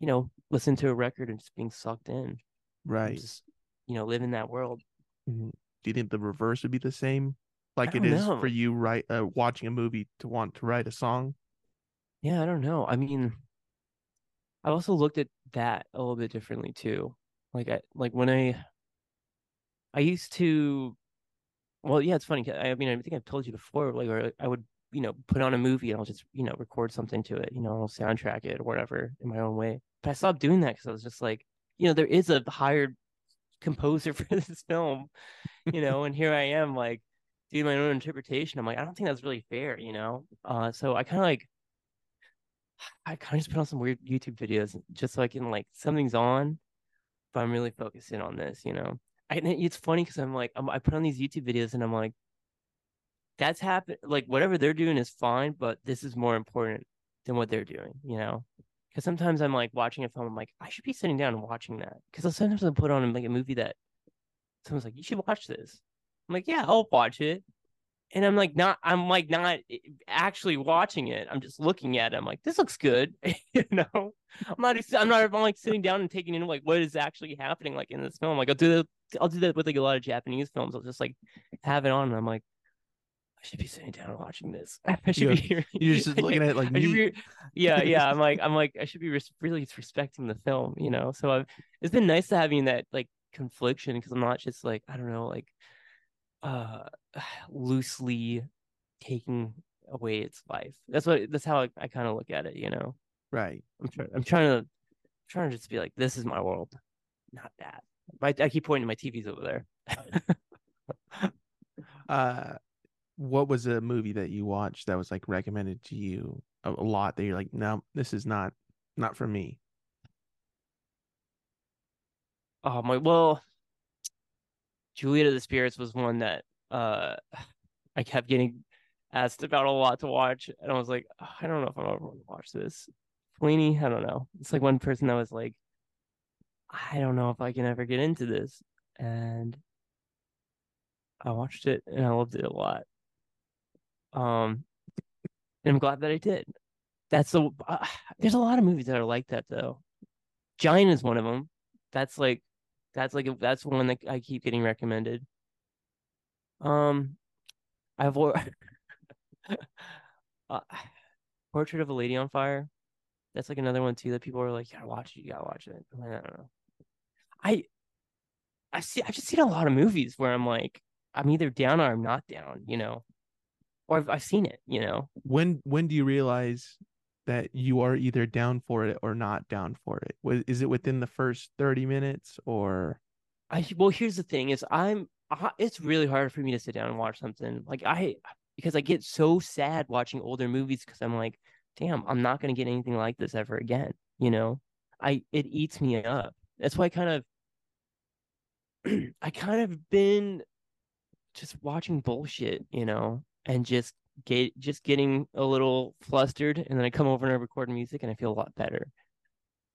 you know, listen to a record and just being sucked in, right? Just, you know, live in that world. Mm-hmm. Do you think the reverse would be the same, like it is know. for you, right? Uh, watching a movie to want to write a song. Yeah, I don't know. I mean, I've also looked at that a little bit differently too. Like I like when I I used to, well, yeah, it's funny. I mean, I think I've told you before, like, where I would, you know, put on a movie and I'll just, you know, record something to it, you know, I'll soundtrack it or whatever in my own way. But I stopped doing that because I was just like, you know, there is a hired composer for this film, you know, and here I am, like, doing my own interpretation. I'm like, I don't think that's really fair, you know? Uh, so I kind of like, I kind of just put on some weird YouTube videos just so I can like something's on, but I'm really focusing on this, you know. I, it's funny because I'm like, I'm, I put on these YouTube videos and I'm like, that's happened. Like whatever they're doing is fine, but this is more important than what they're doing, you know? Because sometimes I'm like watching a film, I'm like, I should be sitting down and watching that. Because sometimes I put on like a movie that someone's like, you should watch this. I'm like, yeah, I'll watch it and I'm like not I'm like not eh, actually watching it. I'm just looking at it. I'm like, this looks good. you know? I'm not I'm not I'm like sitting down and taking in like what is actually happening like in this film. Like I'll do that I'll do that with like a lot of Japanese films. I'll just like have it on and I'm like, I should be sitting down and watching this. I should you're, be here. You're just looking at it like be, yeah, yeah. I'm like, I'm like, I should be res- really respecting the film, you know. So I've, it's been nice to having that like confliction because I'm not just like I don't know, like uh loosely taking away its life. That's what that's how I, I kind of look at it, you know. Right. I'm trying I'm trying to trying to just be like, this is my world, not that. I, I keep pointing my TVs over there. uh what was a movie that you watched that was like recommended to you a, a lot that you're like, no, this is not not for me? Oh my well, Juliet of the Spirits was one that uh I kept getting asked about a lot to watch, and I was like, "Oh, I don't know if I'm ever going to watch this. Fellini, I don't know. It's like one person that was like, I don't know if I can ever get into this, and I watched it and I loved it a lot. Um, and I'm glad that I did. That's the. Uh, there's a lot of movies that are like that though. Giant is one of them. That's like, that's like that's one that I keep getting recommended. Um, I've uh, Portrait of a Lady on Fire. That's like another one too that people are like, "You gotta watch it. You gotta watch it." I don't know. I I see. I've just seen a lot of movies where I'm like, I'm either down or I'm not down. You know, or I've, I've seen it. You know. When when do you realize that you are either down for it or not down for it? Is it within the first thirty minutes or? I well, here's the thing: is I'm. it's really hard for me to sit down and watch something like I because I get so sad watching older movies because I'm like, damn, I'm not gonna get anything like this ever again. You know, I it eats me up. That's why I kind of I kind of been just watching bullshit, you know, and just get just getting a little flustered, and then I come over and I record music, and I feel a lot better.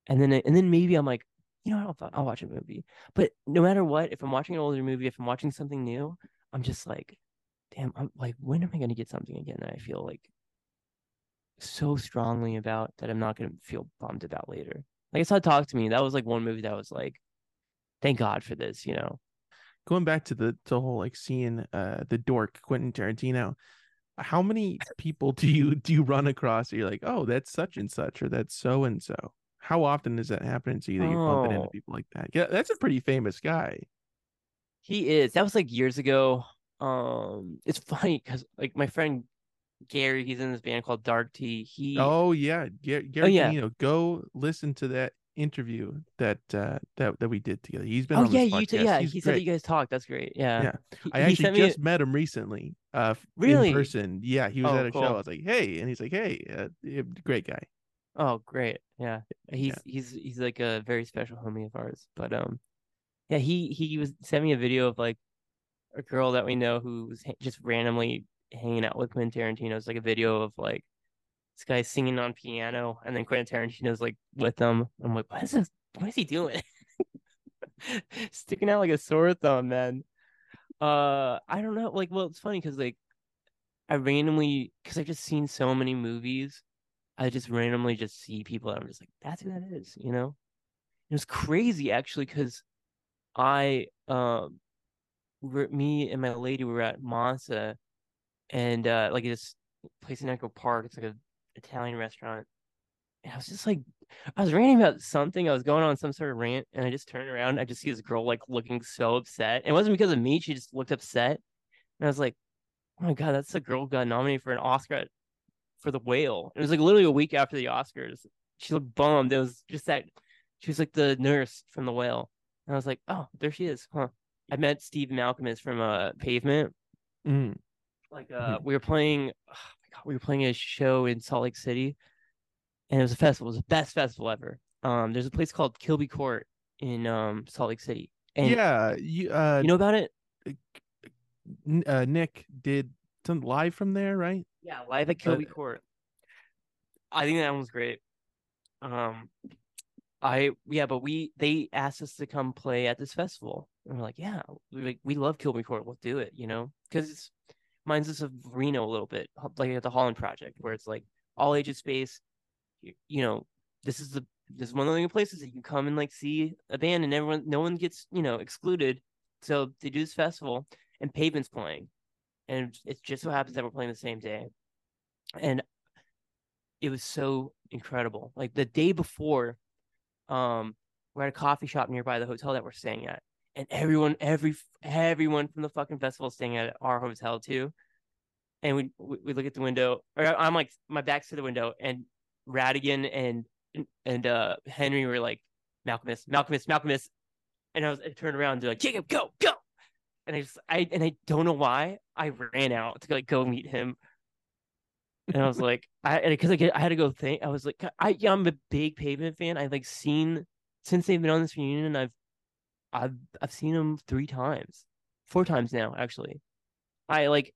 And then and then maybe I'm like, you know, I'll, I'll watch a movie. But no matter what, if I'm watching an older movie, if I'm watching something new, I'm just like, damn, I'm like, when am I going to get something again that I feel like so strongly about that I'm not going to feel bummed about later? Like I saw Talk to Me. That was like one movie that was like, thank God for this, you know. Going back to the the whole like seeing uh the dork Quentin Tarantino, how many people do you do you run across you're like, oh, that's such and such or that's so and so? How often does that happen to you that you're bumping into oh. people like that? Yeah, that's a pretty famous guy. He is. That was like years ago. Um, it's funny because like my friend Gary, he's in this band called Dark Tea. He oh yeah, Gary, Gary oh, yeah. go listen to that interview that uh that that we did together. He's been. Oh yeah, you t- yeah. He's he great. said you guys talked. That's great. Yeah. Yeah. I actually just a... met him recently. Uh, really? In person. Yeah, he was oh, at a cool. show. I was like, hey, and he's like, hey, uh, great guy. Oh, great. Yeah, he's yeah. he's he's like a very special homie of ours. But um, yeah, he he was sent me a video of like a girl that we know who was just randomly hanging out with Quentin Tarantino. It's like a video of like this guy singing on piano, and then Quentin Tarantino's like with them. I'm like, what is this? What is he doing? Sticking out like a sore thumb, man. Uh, I don't know. Like, well, it's funny because like I randomly because I've just seen so many movies. I just randomly just see people and I'm just like, that's who that is, you know. It was crazy actually because I um, me and my lady were at Monza, and uh, like this place in Echo Park. It's like a Italian restaurant. And I was just like, I was ranting about something. I was going on some sort of rant, and I just turned around. I just see this girl like looking so upset. It wasn't because of me. She just looked upset, and I was like, "Oh my god, that's the girl who got nominated for an Oscar for The Whale." It was like literally a week after the Oscars. She looked bummed. It was just that she was like the nurse from The Whale, and I was like, "Oh, there she is, huh?" I met Steve Malkmus from uh, Pavement. Mm. Like uh, mm-hmm. we were playing. We were playing a show in Salt Lake City, and it was a festival. It was the best festival ever. Um, there's a place called Kilby Court in um Salt Lake City. And yeah, you uh, you know about it? Uh, Nick did some live from there, right? Yeah, live at Kilby uh, Court. I think that one was great. Um, I yeah, but we they asked us to come play at this festival, and we're like, yeah, we like we love Kilby Court, we'll do it, you know, because it's reminds us of Reno a little bit, like at the Holland Project, where it's like all ages space. You, you know, this is the this is one of the places that you come and like see a band, and everyone, no one gets you know excluded. So they do this festival, and Pavement's playing, and it just so happens that we're playing the same day, and it was so incredible. Like the day before, um, we're at a coffee shop nearby the hotel that we're staying at, and everyone, every everyone from the fucking festival staying at our hotel too. And we we look at the window, or I'm like my back's to the window, and Rattigan and and uh Henry were like Malkmus, Malkmus, Malkmus, and I was I turned around and they're like Jacob, go, go, and I just I and I don't know why I ran out to like go meet him, and I was like I because I, I had to go think I was like I yeah, I'm a big Pavement fan. I've like seen since they've been on this reunion. I've I've I've seen him three times, four times now actually. I like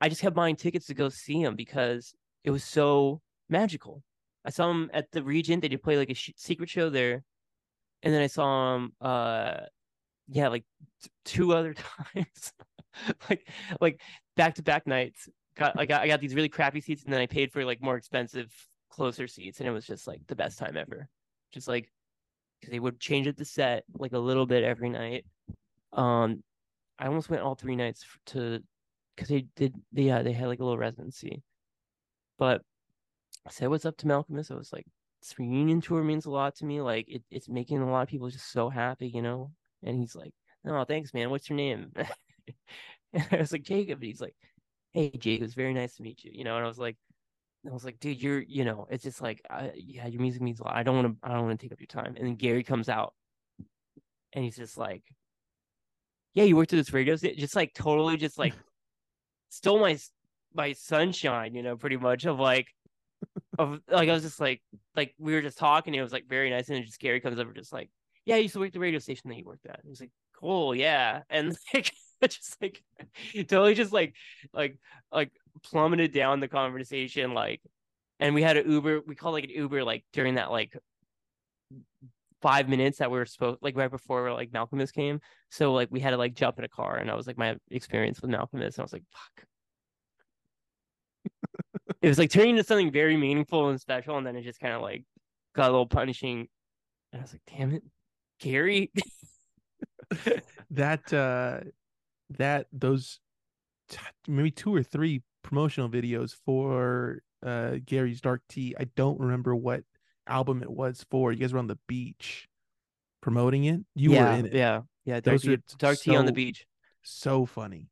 I just kept buying tickets to go see him because it was so magical. I saw him at the Regent. They did play like a sh- secret show there, and then I saw him. Uh, yeah, like t- two other times, like like back to back nights. Got I got I got these really crappy seats, and then I paid for like more expensive, closer seats, and it was just like the best time ever. Just like they would change up the set like a little bit every night. Um, I almost went all three nights to because they did they yeah they had like a little residency, but I said what's up to Malkmus. I was like this reunion tour means a lot to me. Like it, it's making a lot of people just so happy, you know. And he's like, "No, thanks, man. What's your name?" and I was like, "Jacob." And he's like, "Hey, Jacob. It's very nice to meet you." You know. And I was like, I was like, "Dude, you're, you know, it's just like, I, yeah, your music means a lot. I don't want to, I don't want to take up your time." And then Gary comes out, and he's just like, "Yeah, you worked at this radio, station?" just like totally, just like stole my my sunshine, you know, pretty much of like." of like I was just like like we were just talking. And It was like very nice, and then just Gary comes over, just like yeah, I used to work at the radio station that you worked at. He was like, cool, yeah. And like just like totally just like like like plummeted down the conversation, like and we had an Uber, we called like an Uber like during that like five minutes that we were supposed like right before like Malkmus came. So like we had to like jump in a car and I was like my experience with Malkmus and I was like, fuck. it was like turning into something very meaningful and special, and then it just kind of like got a little punishing. And I was like, damn it. Gary. that uh that those t- maybe two or three promotional videos for uh Gary's Dark Tea. I don't remember what album it was for. You guys were on the beach promoting it. You yeah, were in it. Yeah, yeah. Dark, tea, dark tea on the beach. So funny.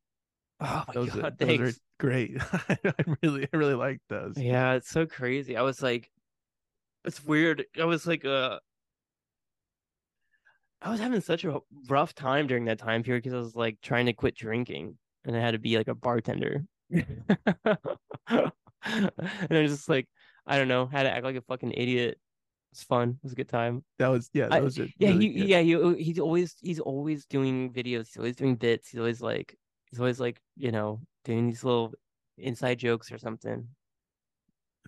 Oh my those god, are, thanks. Those are great. I really, I really like those. Yeah, it's so crazy. I was like, it's weird. I was like, uh, I was having such a rough time during that time period because I was like trying to quit drinking and I had to be like a bartender. and I was just like, I don't know, had to act like a fucking idiot. It's fun. It was a good time. That was yeah. That was I, yeah. Really he good. yeah. He he's always he's always doing videos. He's always doing bits. He's always like he's always like you know doing these little inside jokes or something.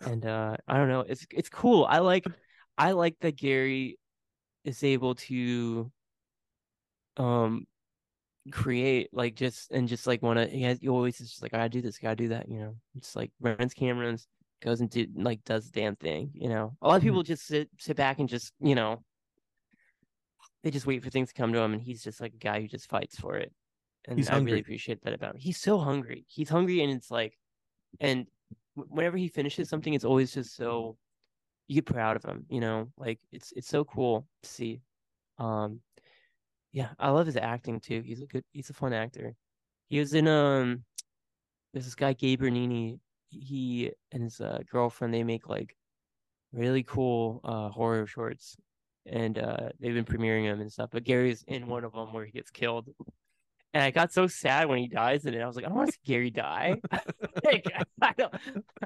And uh I don't know. It's it's cool. I like I like that Gary is able to um create like just and just like want to he has he always is just like I gotta do this, gotta do that, you know. Just like rents cameras, goes and do like does the damn thing, you know. A lot of mm-hmm. people just sit sit back and just, you know, they just wait for things to come to him and he's just like a guy who just fights for it. And he's I hungry. really appreciate that about him. He's so hungry. He's hungry and it's like and whenever he finishes something, it's always just so you get proud of him, you know, like it's it's so cool to see. Um, yeah, I love his acting too. He's a good, he's a fun actor. He was in um, there's this guy Gabe Bernini. He and his uh, girlfriend they make like really cool uh horror shorts, and uh they've been premiering them and stuff. But Gary's in one of them where he gets killed, and I got so sad when he dies in it. I was like, I don't want to see Gary die. like, I don't.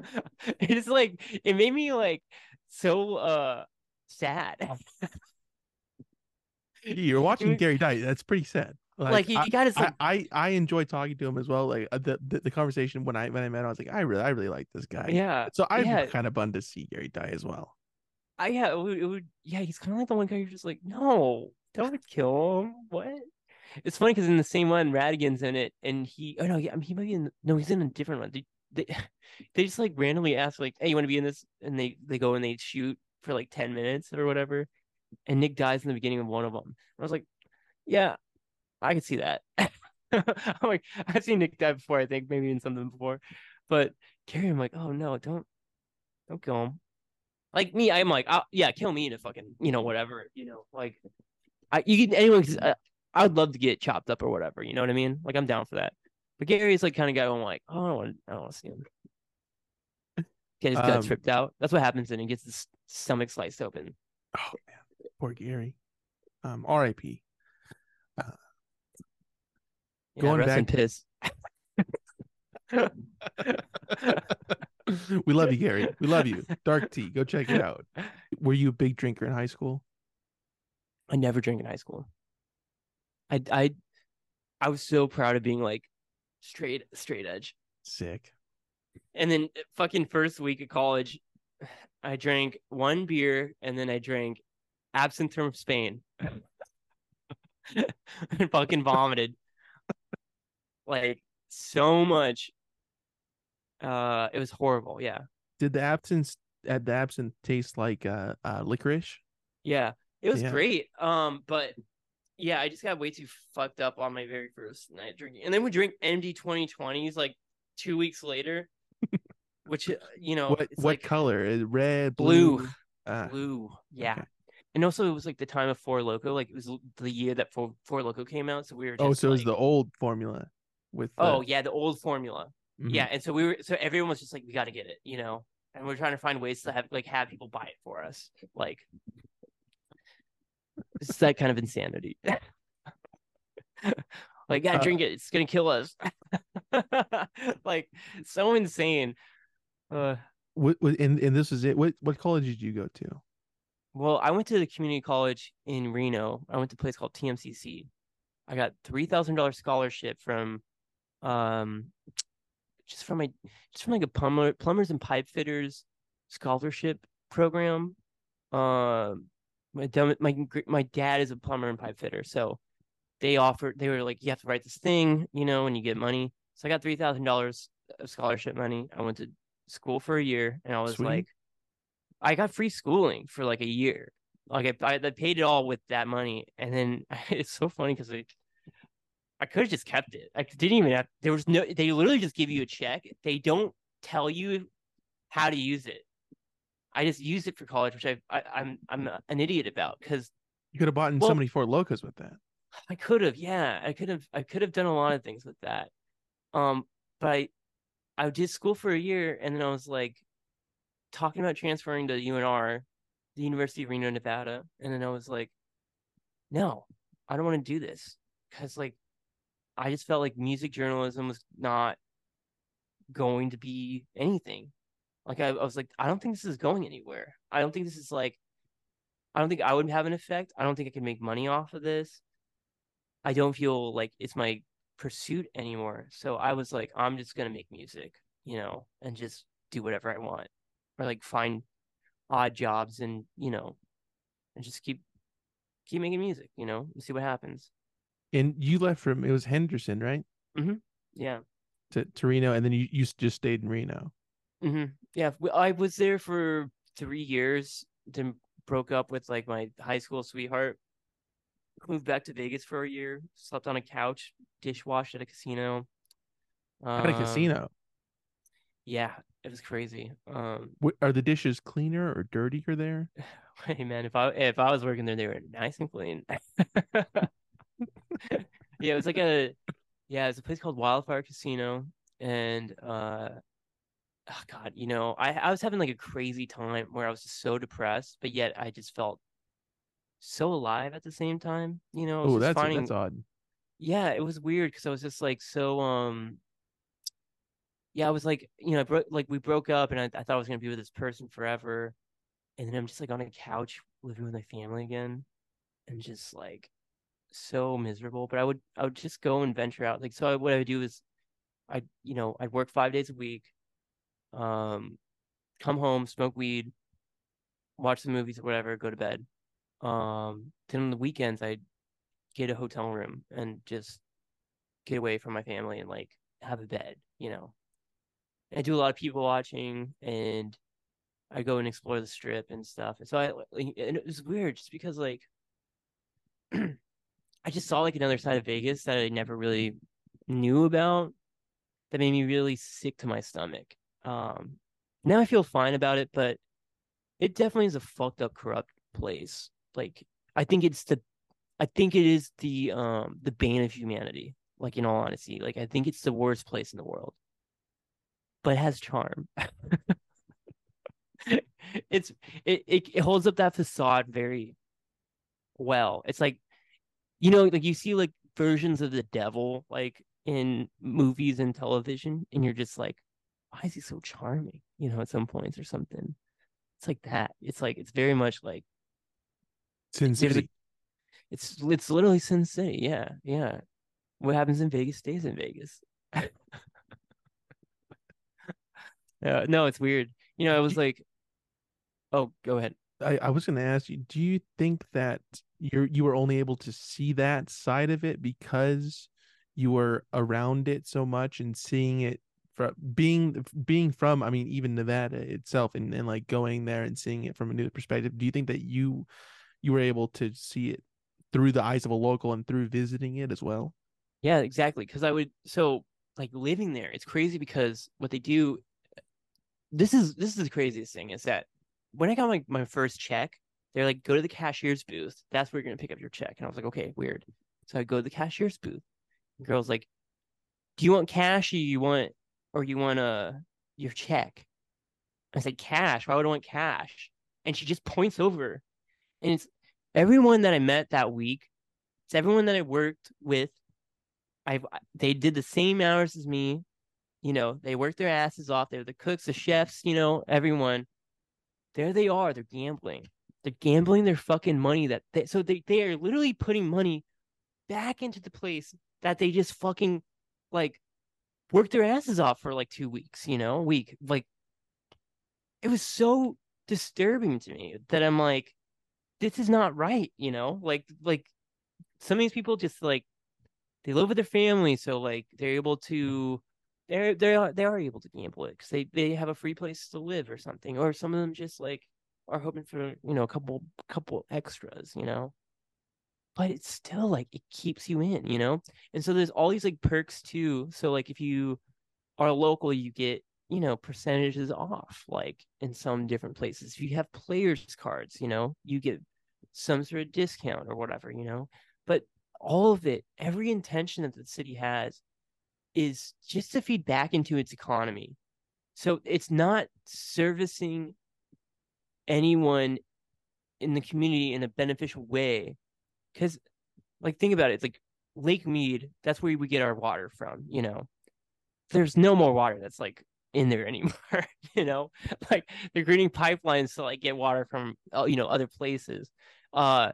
It's like it made me like so uh sad. You're watching Gary die. That's pretty sad. Like, like he, he got his. Like... I, I I enjoy talking to him as well. Like uh, the, the, the conversation when I when I met him, I was like, I really I really like this guy. Yeah. So I'm yeah. kind of bummed to see Gary die as well. I yeah it would, it would yeah he's kind of like the one guy you're just like no don't kill him what it's funny because in the same one Rattigan's in it and he oh no yeah I mean, he might be in no he's in a different one they, they they just like randomly ask like hey you want to be in this and they they go and they shoot for like 10 minutes or whatever and Nick dies in the beginning of one of them I was like yeah I could see that I'm like I've seen Nick die before I think maybe in something before but Gary I'm like oh no don't don't kill him like me I'm like oh, yeah kill me in a fucking you know whatever you know like I you can anyone uh, I would love to get chopped up or whatever. You know what I mean? Like I'm down for that. But Gary is like kind of guy I'm like, oh, I don't want, I don't want to see him get his um, tripped out. That's what happens, and he gets his stomach sliced open. Oh man, poor Gary. Um, R.I.P. Uh, yeah, going back, piss. we love you, Gary. We love you. Dark tea. Go check it out. Were you a big drinker in high school? I never drank in high school. I I I was so proud of being like straight straight edge. Sick. And then uh, fucking first week of college, I drank one beer and then I drank absinthe from Spain. and fucking vomited. like so much. Uh it was horrible, yeah. Did the absinthe at the absinthe taste like uh, uh licorice? Yeah. It was Yeah. great. Um, but yeah, I just got way too fucked up on my very first night drinking. And then we drink MD 2020s like two weeks later. which uh, you know what what like color? Is red, Blue. blue? Ah, blue. Yeah. okay. And also it was like the time of Four Loco, like it was the year that Four, Four Loco came out. So we were just oh, so it was the old formula with. The, Oh yeah, the old formula. mhm. Yeah, and so we were so everyone was just like, we got to get it, you know. And we're trying to find ways to have like have people buy it for us. Like, it's that kind of insanity. like, gotta Uh, drink it. It's gonna kill us. like, so insane. Uh, What, what and, and this is it. What what college did you go to? Well, I went to the community college in Reno. I went to a place called TMCC. I got three thousand dollars scholarship from, um, just from my just from like a plumber plumbers and pipe fitters scholarship program. Um, my dad, my my dad is a plumber and pipe fitter, so they offered. They were like, you have to write this thing, you know, and you get money. So I got three thousand dollars of scholarship money. I went to school for a year, and I was Sweet. like, I got free schooling for like a year. Like I, I I paid it all with that money, and then it's so funny because like I could have just kept it. I didn't even have. There was no. They literally just give you a check. They don't tell you how to use it. I just used it for college, which I, I I'm I'm an idiot about because You could have bought in Well- so many Four Locos with that. I could have, yeah, I could have, I could have done a lot of things with that. Um, but I, I did school for a year, and then I was like, talking about transferring to UNR, the University of Reno, Nevada, and then I was like, no, I don't want to do this because like, I just felt like music journalism was not going to be anything. Like I, I was like, I don't think this is going anywhere. I don't think this is like, I don't think I would have an effect. I don't think I can make money off of this. I don't feel like it's my pursuit anymore. So I was like, I'm just gonna make music, you know, and just do whatever I want, or like find odd jobs and you know, and just keep keep making music, you know, and see what happens. And you left from it was Henderson, right? Yeah, To, to Reno, and then you, you just stayed in Reno. hmm yeah. i was there for three years. Then broke up with like my high school sweetheart. Moved back to Vegas for a year. Slept on a couch. Dishwashed at a casino. At a Um, casino. Yeah, it was crazy. Um, Wh- Are the dishes cleaner or dirtier there? hey man, if I if I was working there, they were nice and clean. yeah, it was like a yeah, it's a place called Wildfire Casino, and uh, oh god, you know, I I was having like a crazy time where I was just so depressed, but yet I just felt so alive at the same time. You know, Oh, that's finding that's odd. yeah, it was weird because I was just like so um yeah, I was like, you know, I like we broke up and I, I thought I was gonna be with this person forever. And then I'm just like on a couch living with my family again and just like so miserable. But I would I would just go and venture out. Like so I, what I would do is I'd you know, I'd work five days a week, um, come home, smoke weed, watch the movies or whatever, go to bed. Um, then on the weekends I'd get a hotel room and just get away from my family and like have a bed, you know. I do a lot of people watching and I go and explore the strip and stuff. And so I and it was weird just because like I just saw like another side of Vegas that I never really knew about that made me really sick to my stomach. Um now I feel fine about it, but it definitely is a fucked up corrupt place. Like I think it's the I think it is the um the bane of humanity. Like in all honesty, like I think it's the worst place in the world, but has charm. it's it, it it holds up that facade very well. It's like you know, like you see like versions of the devil like in movies and television, and you're just like, why is he so charming? You know, at some points or something. It's like that. It's like it's very much like Sin City. it's it's literally Sin City. Yeah, yeah. What happens in Vegas stays in Vegas. Yeah, no, it's weird. You know, I was like, oh, go ahead. I, I was going to ask you, do you think that you're you were only able to see that side of it because you were around it so much and seeing it from being being from I mean even Nevada itself and, and like going there and seeing it from a new perspective, do you think that you you were able to see it through the eyes of a local and through visiting it as well? Yeah, exactly. Because I would so like living there, it's crazy because what they do. This is this is the craziest thing is that when I got my, my first check, they're like, go to the cashier's booth. That's where you're gonna pick up your check. And I was like, okay, weird. So I go to the cashier's booth. The girl's like, do you want cash or you want or you want uh your check? I said, cash. Why would I want cash? And she just points over. And it's everyone that I met that week, it's everyone that I worked with. I've they did the same hours as me. You know, they work their asses off. They're the cooks, the chefs, you know, everyone. There they are. They're gambling. They're gambling their fucking money that they so they, they are literally putting money back into the place that they just fucking like worked their asses off for like two weeks, you know, week. Like it was so disturbing to me that I'm like, this is not right, you know? Like like some of these people just like they live with their family, so like they're able to they're they are uh, they are able to gamble it because they they have a free place to live or something, or some of them just like are hoping for you know a couple couple extras, you know. But it's still like it keeps you in, you know. And so there's all these like perks too. So like if you are local, you get you know percentages off like in some different places. If you have players cards, you know, you get some sort of discount or whatever, you know. But all of it, every intention that the city has is just to feed back into its economy. So it's not servicing anyone in the community in a beneficial way. Because, like, think about it. It's like Lake Mead, that's where we get our water from, you know. There's no more water that's like in there anymore, you know. Like they're creating pipelines to like get water from, uh, you know, other places. Uh,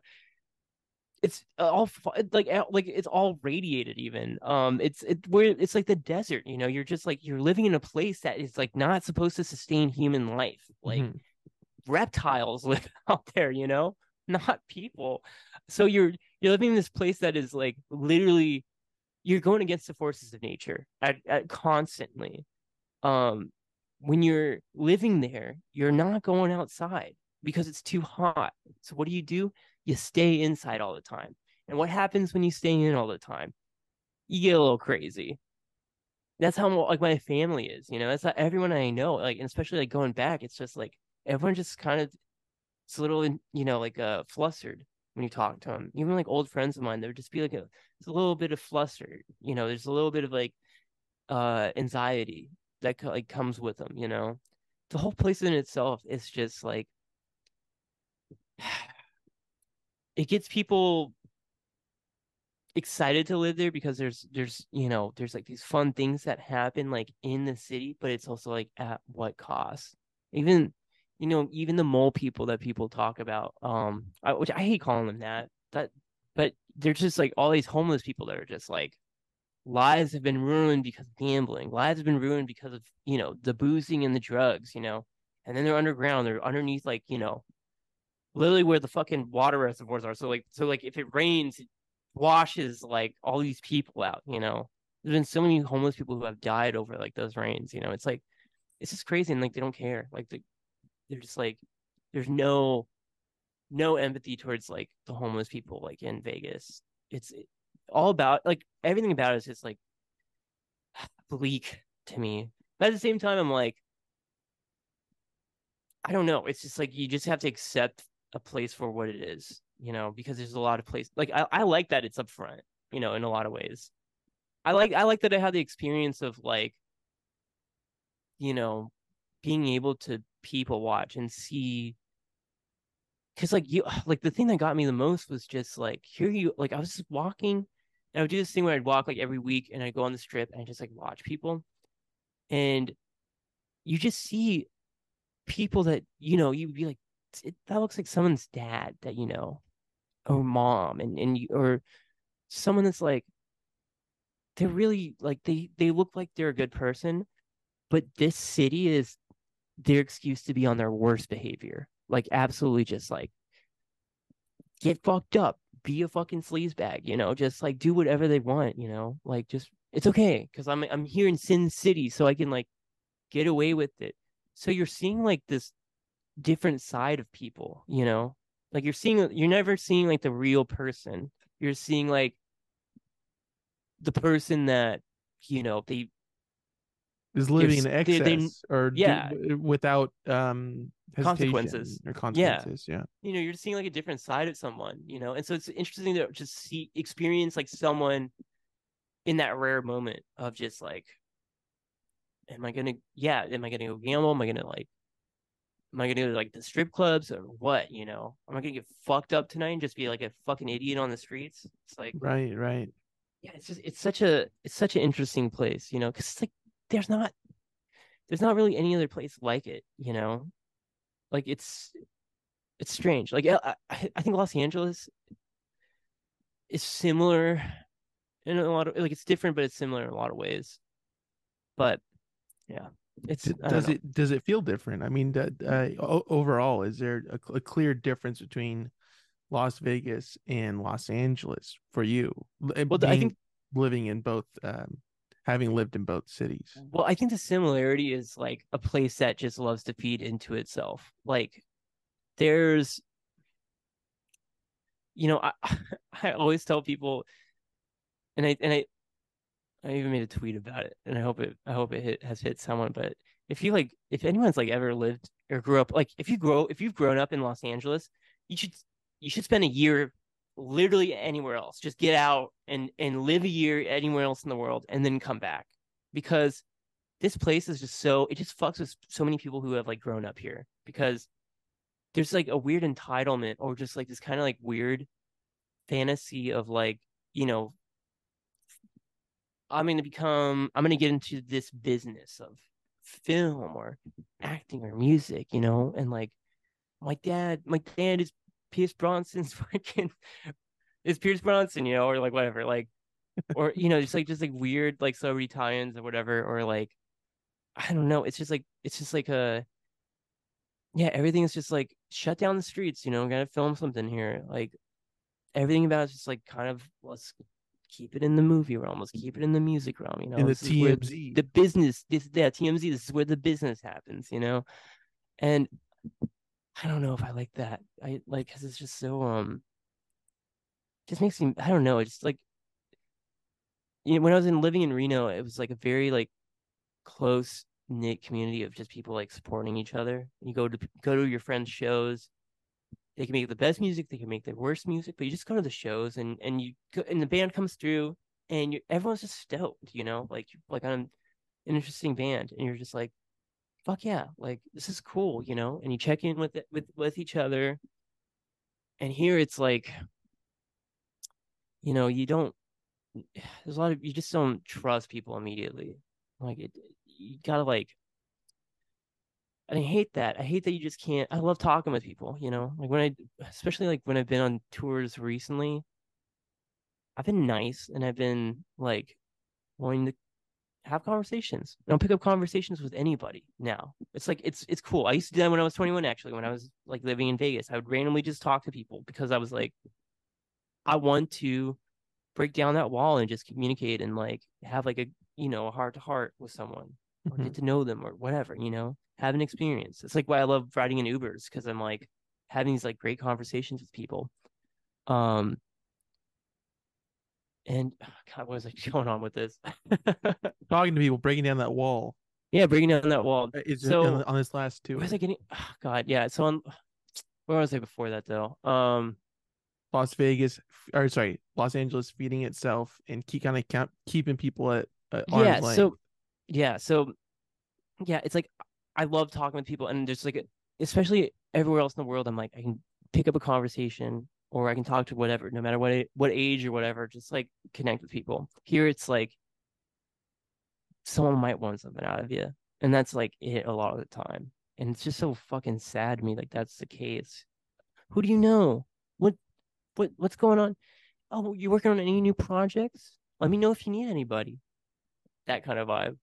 it's all like like it's all radiated even um it's it where it's like the desert you know you're just like you're living in a place that is like not supposed to sustain human life like mm-hmm. reptiles live out there you know not people. So you're you're living in this place that is like literally you're going against the forces of nature at, at constantly. Um when you're living there you're not going outside because it's too hot. So what do you do you stay inside all the time. And what happens when you stay in all the time? You get a little crazy. That's how like my family is, you know. That's not everyone I know, like, especially like going back, it's just like everyone just kind of it's a little, you know, like uh flustered when you talk to them. Even like old friends of mine, they would just be like a, a little bit of fluster, you know. There's a little bit of like uh anxiety that like comes with them, you know. The whole place in itself is just like it gets people excited to live there because there's there's you know there's like these fun things that happen like in the city but it's also like at what cost? Even you know even the mole people that people talk about um I, which i hate calling them that that but they're just like all these homeless people that are just like lives have been ruined because of gambling lives have been ruined because of you know the boozing and the drugs you know and then they're underground they're underneath like you know literally where the fucking water reservoirs are. So like so like if it rains, it washes like all these people out, you know. There's been so many homeless people who have died over like those rains, you know. It's like it's just crazy and like they don't care. Like they they're just like there's no no empathy towards like the homeless people like in Vegas. It's all about like everything about it is just like bleak to me. But at the same time I'm like I don't know. It's just like you just have to accept a place for what it is, you know, because there's a lot of places like I, I like that it's up front, you know, in a lot of ways. I like I like that I had the experience of like, you know, being able to people watch and see because like you like the thing that got me the most was just like here you like I was just walking and I would do this thing where I'd walk like every week and I'd go on the strip and I just like watch people and you just see people that you know you'd be like it, that looks like someone's dad that you know, or mom, and and you, or someone that's like they're really like they they look like they're a good person, but this city is their excuse to be on their worst behavior. Like absolutely just like get fucked up, be a fucking sleazebag, you know, just like do whatever they want, you know, like just it's okay because I'm I'm here in Sin City, so I can like get away with it. So you're seeing like this different side of people, you know, like you're seeing you're never seeing like the real person. You're seeing like the person that you know they is living in excess they- they- or do- yeah. without um Consequences. or consequences. Yeah. you know you're just seeing like a different side of someone you know and so it's interesting to just see experience like someone in that rare moment of just like am i gonna yeah am i gonna go gamble am i gonna like am i gonna go to like the strip clubs or what you know? Am i gonna get fucked up tonight and just be like a fucking idiot on the streets? It's like Right. Right. yeah it's just it's such a it's such an interesting place you know? Because it's like there's not there's not really any other place like it you know? Like it's it's strange. Like I, I think los angeles is similar in a lot of like it's different but it's similar in a lot of ways. But yeah it's does it does it feel different? I mean, uh, overall, is there a, a clear difference between Las Vegas and Los Angeles for you? Uh, Well, I think- living in both, um, having lived in both cities. Well, I think the similarity is like a place that just loves to feed into itself. Like there's you know, I I always tell people and I and I I even made a tweet about it and I hope it I hope it hit, has hit someone, but if you like if anyone's like ever lived or grew up like if you grow if you've grown up in Los Angeles, you should you should spend a year literally anywhere else. Just get out and and live a year anywhere else in the world and then come back because this place is just so it just fucks with so many people who have like grown up here because there's like a weird entitlement or just like this kind of like weird fantasy of like you know i'm going to become i'm going to get into this business of film or acting or music you know and like my dad my dad is pierce brosnan's fucking is pierce brosnan you know or like whatever like or you know just like just like weird like celebrity tie-ins or whatever or like i don't know it's just like it's just like a yeah everything's just like shut down the streets you know gotta film something here like everything about it's just like kind of let's keep it in the movie realm let's keep it in the music realm you know in the TMZ. the business this yeah tmz this is where the business happens you know? And i don't know if i like that. I like because it's just so um just makes me i don't know it's like you know when i was in living in reno it was like a very like close knit community of just people like supporting each other. You go to go to your friends shows they can make the best music they can make the worst music but you just go to the shows and and you and the band comes through and you everyone's just stoked you know like like on an interesting band and you're just like fuck yeah like this is cool you know and you check in with it with with each other. And here it's like you know you don't there's a lot of you just don't trust people immediately. Like it you gotta like and I hate that. I hate that you just can't. I love talking with people, you know, like when I, especially like when I've been on tours recently, I've been nice and I've been like wanting to have conversations. I don't pick up conversations with anybody now. It's like it's it's cool. I used to do that when I was 21. Actually, when I was like living in Vegas, I would randomly just talk to people because I was like, I want to break down that wall and just communicate and like have like a you know a heart to heart with someone or Mhm. get to know them or whatever, you know, have an experience. It's like why I love riding in Ubers because I'm like having these like great conversations with people. Um, and God, what was I going on with this? Talking to people, breaking down that wall. yeah, breaking down that wall. Uh, Is So- on, on this last two. Was I getting? Oh, God, yeah. So on, where was I before that though? Um, Las Vegas, or sorry, Los Angeles feeding itself and keep kind of count, keeping people at arm's yeah. So, yeah. So, yeah, it's like I love talking with people, and there's like, especially everywhere else in the world, I'm like I can pick up a conversation or I can talk to whatever, no matter what what age or whatever, just like connect with people. Here, it's like someone might want something out of you, and that's like it a lot of the time, and it's just so fucking sad to me. Like that's the case. Who do you know? What what what's going on? Oh, you working on any new projects? Let me know if you need anybody. That kind of vibe.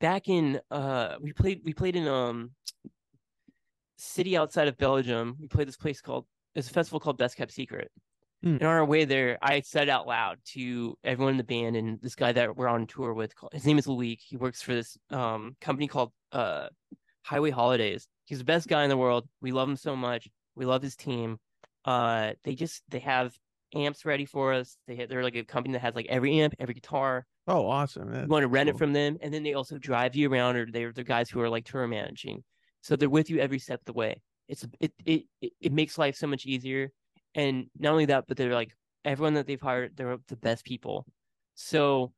Back in uh we played we played in um city outside of Belgium. We played this place called it's a festival called Best Kept Secret. Mm. And on our way there, I said out loud to everyone in the band and this guy that we're on tour with. His name is Luik. He works for this um company called uh Highway Holidays. He's the best guy in the world. We love him so much. We love his team. Uh, they just they have amps ready for us. They they're like a company that has like every amp, every guitar. Oh, awesome! You want to rent it from them, and then they also drive you around, or they're the guys who are like tour managing. So they're with you every step of the way. It's it it it, it makes life so much easier. And not only that, but they're like everyone that they've hired, they're the best people. So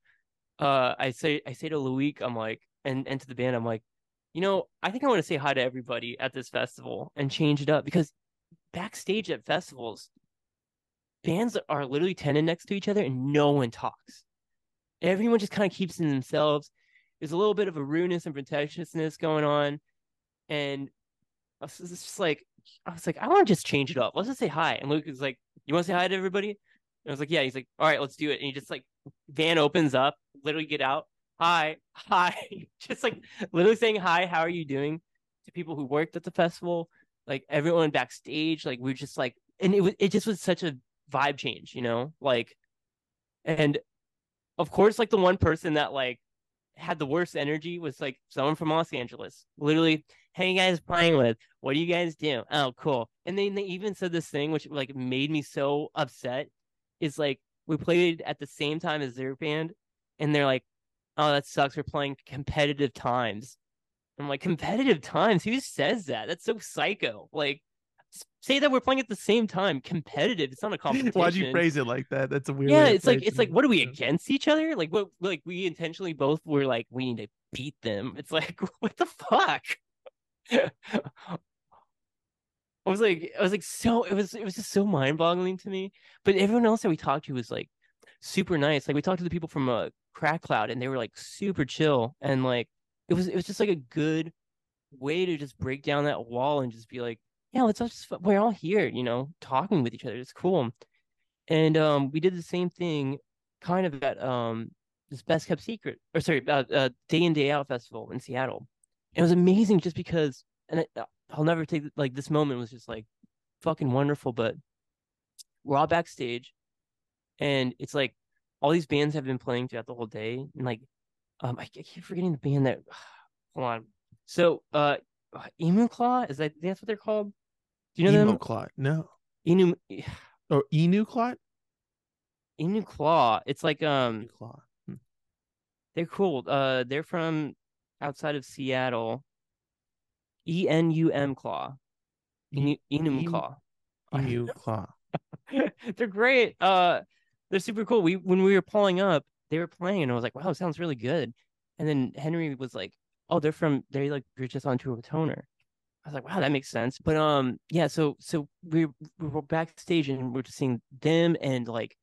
uh I say I say to Luik, I'm like, and and to the band, I'm like, you know, I think I want to say hi to everybody at this festival and change it up because backstage at festivals, bands are literally tending next to each other and no one talks. Everyone just kind of keeps to themselves. There's a little bit of a rudeness and pretentiousness going on. And I was just like, I was like, I want to just change it up. Let's just say hi. And Luke is like, You want to say hi to everybody? And I was like, Yeah. He's like, All right, let's do it. And he just like, van opens up, literally get out. Hi, hi. just like literally saying hi, how are you doing to people who worked at the festival, like everyone backstage. Like we are just like, and it was, it just was such a vibe change, you know? Like, and of course, like the one person that like had the worst energy was like someone from Los Angeles. Literally, hey, you guys playing with? What do you guys do? Oh, cool. And then they even said this thing which like made me so upset. Is like we played at the same time as their band, and they're like, "Oh, that sucks. We're playing competitive times." I'm like, "Competitive times? Who says that? That's so psycho." Like, say that we're playing at the same time. Competitive. It's not a competition. Why'd you phrase it like that? That's a weird. Yeah, it's like it's like what are we against each other? Like what like we intentionally both were like we need to beat them. It's like what the fuck? I was like I was like so it was it was just so mind-boggling to me. But everyone else that we talked to was like super nice. Like we talked to the people from uh, Crack Cloud and they were like super chill and like it was it was just like a good way to just break down that wall and just be like, yeah, let's all just we're all here, you know, talking with each other. It's cool. And um, we did the same thing, kind of at um this Best Kept Secret, or sorry, uh, uh, Day in Day Out festival in Seattle. It was amazing just because, and it, I'll never take like this moment was just like fucking wonderful. But we're all backstage, and it's like all these bands have been playing throughout the whole day, and like um, I, I keep forgetting the band that. Hold on. So, uh, Emu Claw is that that's what they're called? Do you know Emo them? clot. No. Emu Or Enu clot? Emu Claw. It's like um. Enu clot. They're cool. Uh, they're from outside of Seattle. E N U M Claw. Enum Emu- Claw. Emu clot. they're great. Uh, they're super cool. We when we were pulling up, they were playing, and I was like, "Wow, it sounds really good." And then Henry was like, "Oh, they're from they like you're just on tour with Toner." I was like, "Wow, that makes sense." But um, yeah. So so we we were backstage and we are just seeing them and like,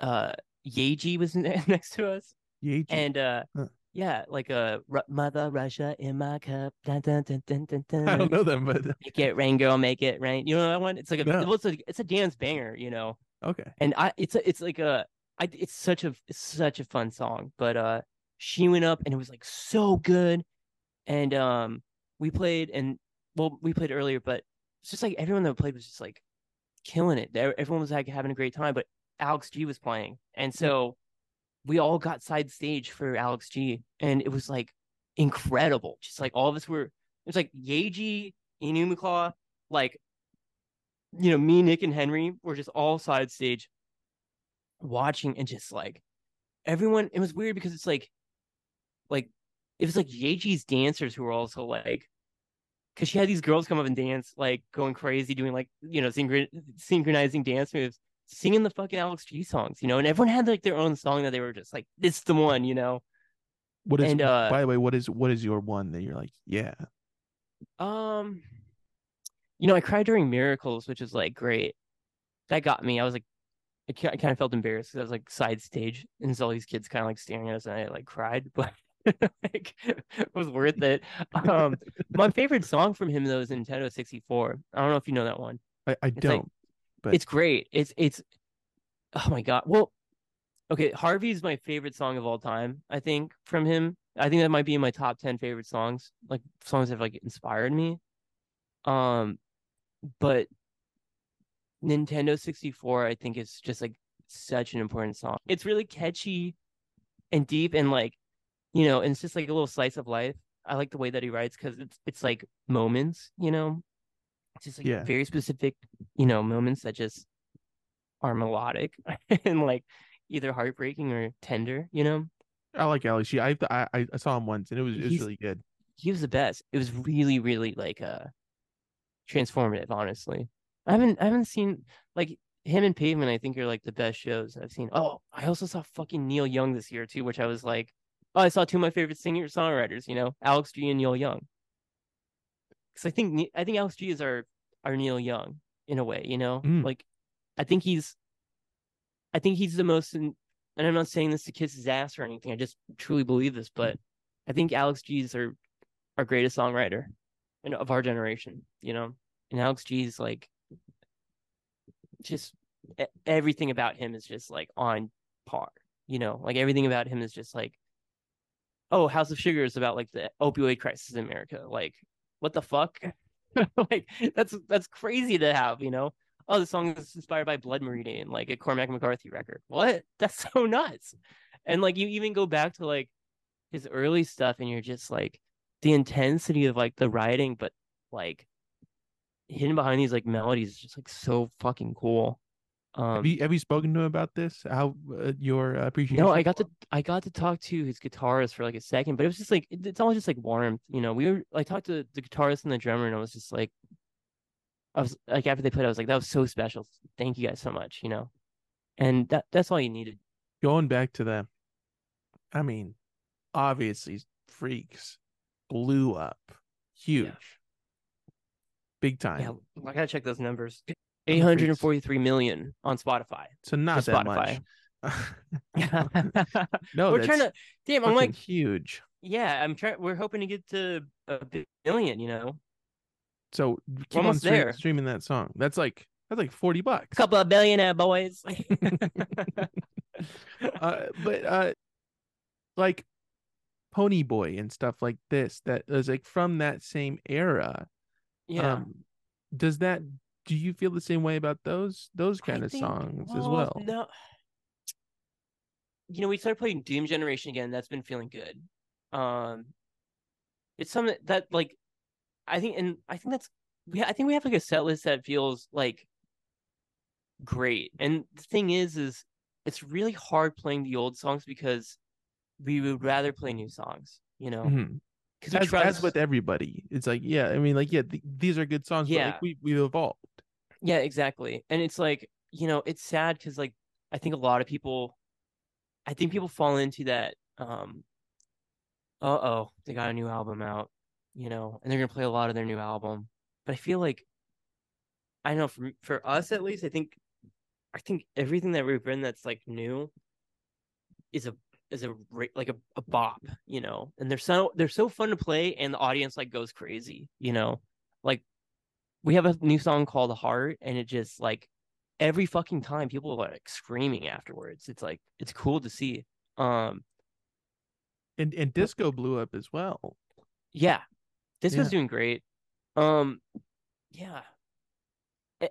uh, Yaeji was next to us. Yaeji. And uh Huh. yeah, like a uh, mother Russia in my cup. Dun, dun, dun, dun, dun, dun. I don't know them, but Make it rain, girl, make it rain. You know that one? It's like a No. well, it's a it's a dance banger, you know. okay. And I it's a, it's like a I it's such a it's such a fun song. But uh she went up and it was like so good. And um we played and well we played earlier, but it's just like everyone that played was just like killing it. Everyone was like having a great time, but Alex G was playing. And so we all got side stage for Alex G and it was like incredible. Just like all of us were it was like Yaeji, Enumclaw, like you know, me, Nick, and Henry were just all side stage watching and just like everyone it was weird because it's like like it was like Yaeji's dancers who were also like because she had these girls come up and dance like going crazy doing like you know synchron- synchronizing dance moves singing the fucking alex g songs you know and everyone had like their own song that they were just like this is the one you know? What is And, uh, by the way, what is what is your one that you're like, yeah. um you know i cried during miracles which is like great. That got me. I was like i, I kind of felt embarrassed because i was like side stage and all these kids kind of like staring at us and i like cried but like it was worth it um my favorite song from him though is nintendo 64 i don't know if you know that one I, I like- don't. But- it's great. It's it's oh my god. Well, okay, Harvey's my favorite song of all time, I think, from him. I think that might be in my top ten favorite songs, like songs that have like inspired me. Um, but Nintendo 64, I think is just like such an important song. It's really catchy and deep and like, you know, and it's just like a little slice of life. I like the way that he writes because it's it's like moments, you know. It's just like Yeah. very specific, you know, moments that just are melodic and like either heartbreaking or tender, you know. I like Alex I saw him once and it was it was He's- really good. he was the best. It was really, really like uh transformative, honestly. I haven't I haven't seen like him and Pavement, I think are like the best shows I've seen. Oh, I also saw fucking Neil Young this year too, which I was like, oh, I saw two of my favorite singer songwriters, you know, Alex G and Neil Young. Because I think I think Alex G is our our Neil Young in a way, you know, Mm. like I think he's I think he's the most in, and I'm not saying this to kiss his ass or anything. I just truly believe this, but I think Alex G is our our greatest songwriter and of our generation, you know. And Alex G is like just everything about him is just like on par, you know. Like everything about him is just like oh, House of Sugar is about like the opioid crisis in America. Like what the fuck? like that's that's crazy to have, you know. Oh, the song is inspired by Blood Meridian, like a Cormac McCarthy record. What? That's so nuts. And like you even go back to like his early stuff and you're just like the intensity of like the writing, but like hidden behind these like melodies is just like so fucking cool. Um, have you have you spoken to him about this? How uh, your appreciation? no, I got to I got to talk to his guitarist for like a second, but it was just like it's all just like warmth, you know. We were I talked to the guitarist and the drummer, and I was just like, I was like after they played, I was like, that was so special. Thank you guys so much, you know. And that that's all you needed. going back to them. I mean, obviously, freaks blew up, huge, big time. Yeah, I gotta check those numbers. Eight hundred and forty-three million on Spotify. so not that Spotify. much. no, we're that's trying to. Damn, I'm like, huge. yeah, I'm trying. We're hoping to get to a billion. You know, So keep on almost stream- there. streaming that song. That's like that's like forty bucks. a couple of billionaire boys. uh, but uh, like Ponyboy and stuff like this that is like from that same era. yeah. Um, does that? Do you feel the same way about those those I kind of think- songs as well? No. You know, we started playing Doom Generation again. That's been feeling good. Um, it's something that like, I think, and I think that's we. I think we have like a set list that feels like great. And the thing is, is it's really hard playing the old songs because we would rather play new songs. You know, Mhm. because we As, try as with everybody, it's like yeah. I mean, like yeah, th- these are good songs. but Yeah. like we we evolved. Yeah, exactly. And it's like, you know, it's sad because like I think a lot of people I think people fall into that um uh oh, they got a new album out, you know, and they're gonna play a lot of their new album. But I feel like I know for for us at least, I think I think everything that we've written that's like new is a is a like a, a bop, you know, and they're so they're so fun to play and the audience like goes crazy, you know. Like we have a new song called Heart, and it just like every fucking time people are like screaming afterwards. It's like it's cool to see. Um, And and disco blew up as well. yeah, Disco's Yeah. doing great. Um, yeah.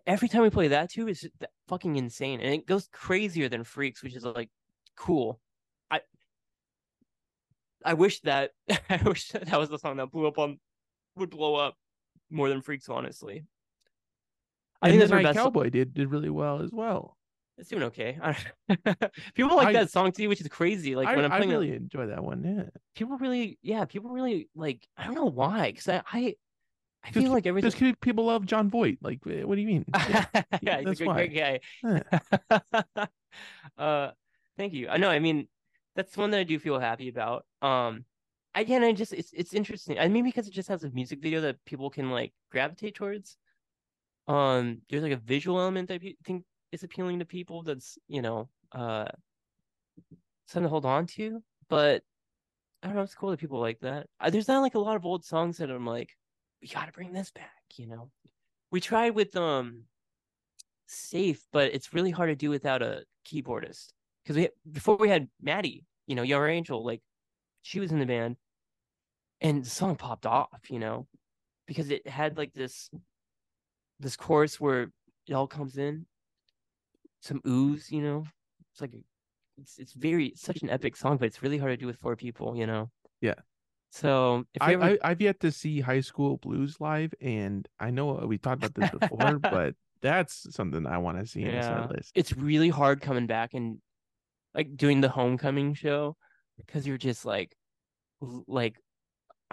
Every time we play that too is fucking insane, and it goes crazier than Freaks, which is like cool. I I wish that I wish that, that was the song that blew up on would blow up more than Freaks, honestly. I and think that's the our Night best. Cowboy did did really well as well. It's doing okay. People like I- that song too, which is crazy. Like I, when I'm I playing, it, really enjoy that one. Yeah, people really, yeah, people really like. I don't know why, because I, I, I feel like everything. just people love Jon Voight. Like, eh, what do you mean? Yeah. yeah, he's that's a why. great, guy. uh, thank you. I know. I mean, that's one that I do feel happy about. Um, again, I just it's it's interesting. I mean, because it just has a music video that people can like gravitate towards. Um, there's like a visual element that I think is appealing to people. That's you know, uh, something to hold on to. But I don't know. It's cool that people like that. There's not like a lot of old songs that I'm like, we got to bring this back. You know, we tried with um safe, but it's really hard to do without a keyboardist because we before we had Maddie, you know, Your Angel, like she was in the band, and the song popped off, you know, because it had like this this chorus where it all comes in, some ooze, you know. It's like it's it's very it's such an epic song, but it's really hard to do with four people, you know. Yeah. So if I, ever... I i've yet to see High School Blues live, and I know uh, we talked about this before, but that's something I want to see in Yeah. this list. it's really hard coming back and like doing the homecoming show because you're just like like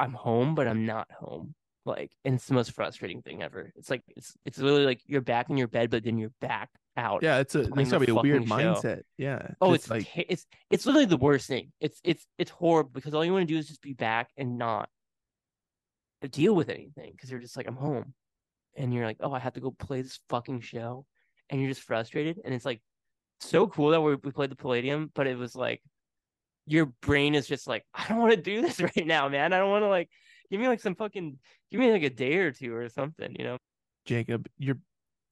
I'm home but I'm not home like and it's the most frustrating thing ever it's like it's it's literally like you're back in your bed but then you're back out Yeah, it's a it's the gotta be a weird show. mindset. Yeah. Oh, it's like like it's it's literally the worst thing it's it's it's horrible because all you want to do is just be back and not deal with anything because you're just like I'm home and you're like oh I have to go play this fucking show and you're just frustrated and it's like so cool that we, we played the Palladium but it was like your brain is just like I don't want to do this right now man I don't want to like give me like some fucking give me like a day or two or something you know Jacob, you're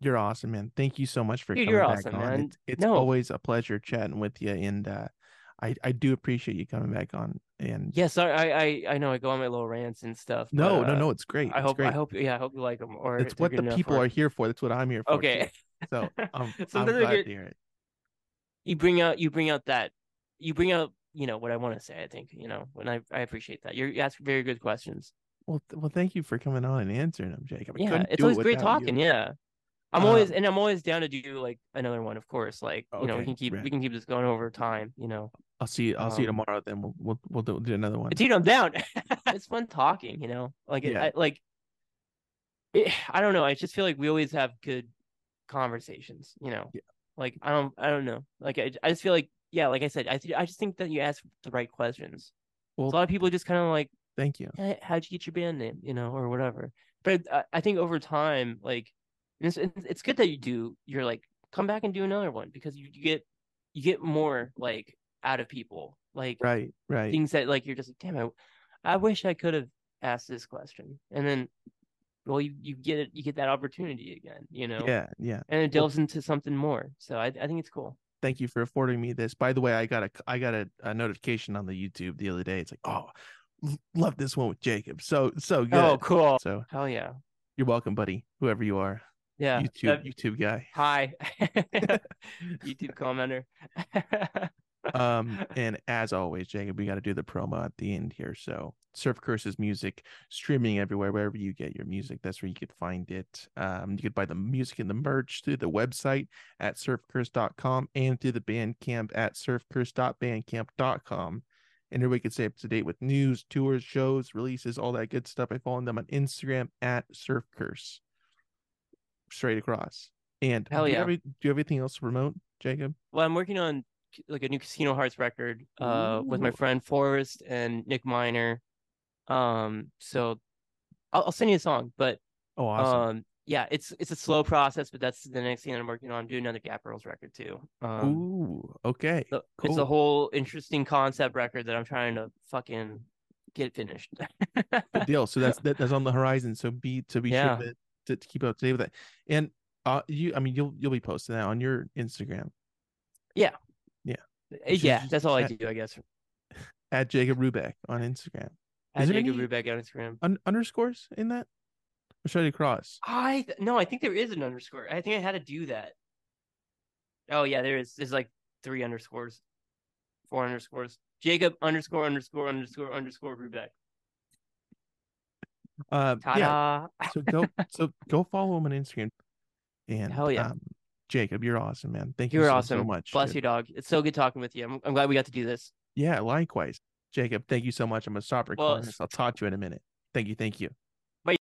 you're awesome, man. Thank you so much for Dude, coming you're back awesome, on. man. It's, it's No. always a pleasure chatting with you, and uh, I I do appreciate you coming back on. And yeah sorry I I, I know I go on my little rants and stuff no, but, no, uh, no, it's great. I it's hope great. I hope yeah I hope you like them or it's what the people are here for. That's what I'm here for. too. okay So um, I'm glad to hear it. you bring out you bring out that you bring out you know what I want to say. I think you know, and I I appreciate that. You're, you ask very good questions. Well, th- well, thank you for coming on and answering them, Jacob. I yeah, it's do it always great talking. you. Yeah, I'm always Um, and I'm always down to do like another one. Of course, like you know we can keep right. we can keep this going over time. You know, I'll see. I'll see you Um, tomorrow. Then we'll we'll we'll do, do another one. dude, I'm down. it's fun talking. You know, like Yeah. I, like it, I don't know. I just feel like we always have good conversations. You know, Yeah. like I don't I don't know. Like I I just feel like yeah, like I said, I th- I just think that you ask the right questions. Well, a lot of people just kind of like thank you. "Eh, how'd you get your band name, you know, or whatever. But I, I think over time, like, it's, it's it's good that you do. You're like, come back and do another one because you, you get you get more like out of people, like Right, right. things that like you're just like, damn, I, I wish I could have asked this question, and then, well, you you get it, you get that opportunity again, you know, Yeah, yeah. and it delves into something more. So I I think it's cool. Thank you for affording me this. By the way, I got a I got a, a notification on the YouTube the other day. It's like, oh, love this one with Jacob. So so oh, good. Oh, cool. So Hell yeah. you're welcome, buddy. Whoever you are, Yeah. YouTube that- YouTube guy. hi. YouTube commenter. Um, and as always, Jacob, we got to do the promo at the end here. So, Surf Curses music streaming everywhere, wherever you get your music. That's where you could find it. Um, you could buy the music and the merch through the website at surfcurse.com and through the Bandcamp at surfcurse.bandcamp.com. And everybody can stay up to date with news, tours, shows, releases, all that good stuff. I follow them on Instagram at Surf Curse. Straight across. And Hell do you yeah. have do you have anything else to promote, Jacob? Well, I'm working on like a new Casino Hearts record uh with my friend Forrest and Nick Miner. Um, so I'll, I'll send you a song, but Oh, awesome. um, yeah, it's it's a slow process, but that's the next thing that I'm working on. I'm doing another Gap Girls record too. Um, Ooh, okay. so cool. it's a whole interesting concept record that I'm trying to fucking get finished. Good deal. So that's that, that's on the horizon. So be to be Yeah. sure that to, to keep up to date with that. And uh, you, I mean, you'll you'll be posting that on your Instagram Uh, She's yeah, that's all I do, I guess. at Jacob Rubeck on Instagram. At there Jacob Rubeck on Instagram. Un- underscores in that, or should I cross? I th- no, I think there is an underscore. I think I had to do that. Oh yeah, there is. There's like three underscores, four underscores. Jacob underscore underscore underscore underscore Rubeck. Uh, yeah. So go so go follow him on Instagram. And Hell yeah. um, Jacob, you're awesome, man. Thank you You're so, awesome. so much. Bless dude. you, dog. It's so good talking with you. I'm, I'm glad we got to do this. Yeah, likewise. Jacob, thank you so much. I'm gonna stop recording this. I'll talk to you in a minute. Thank you, thank you.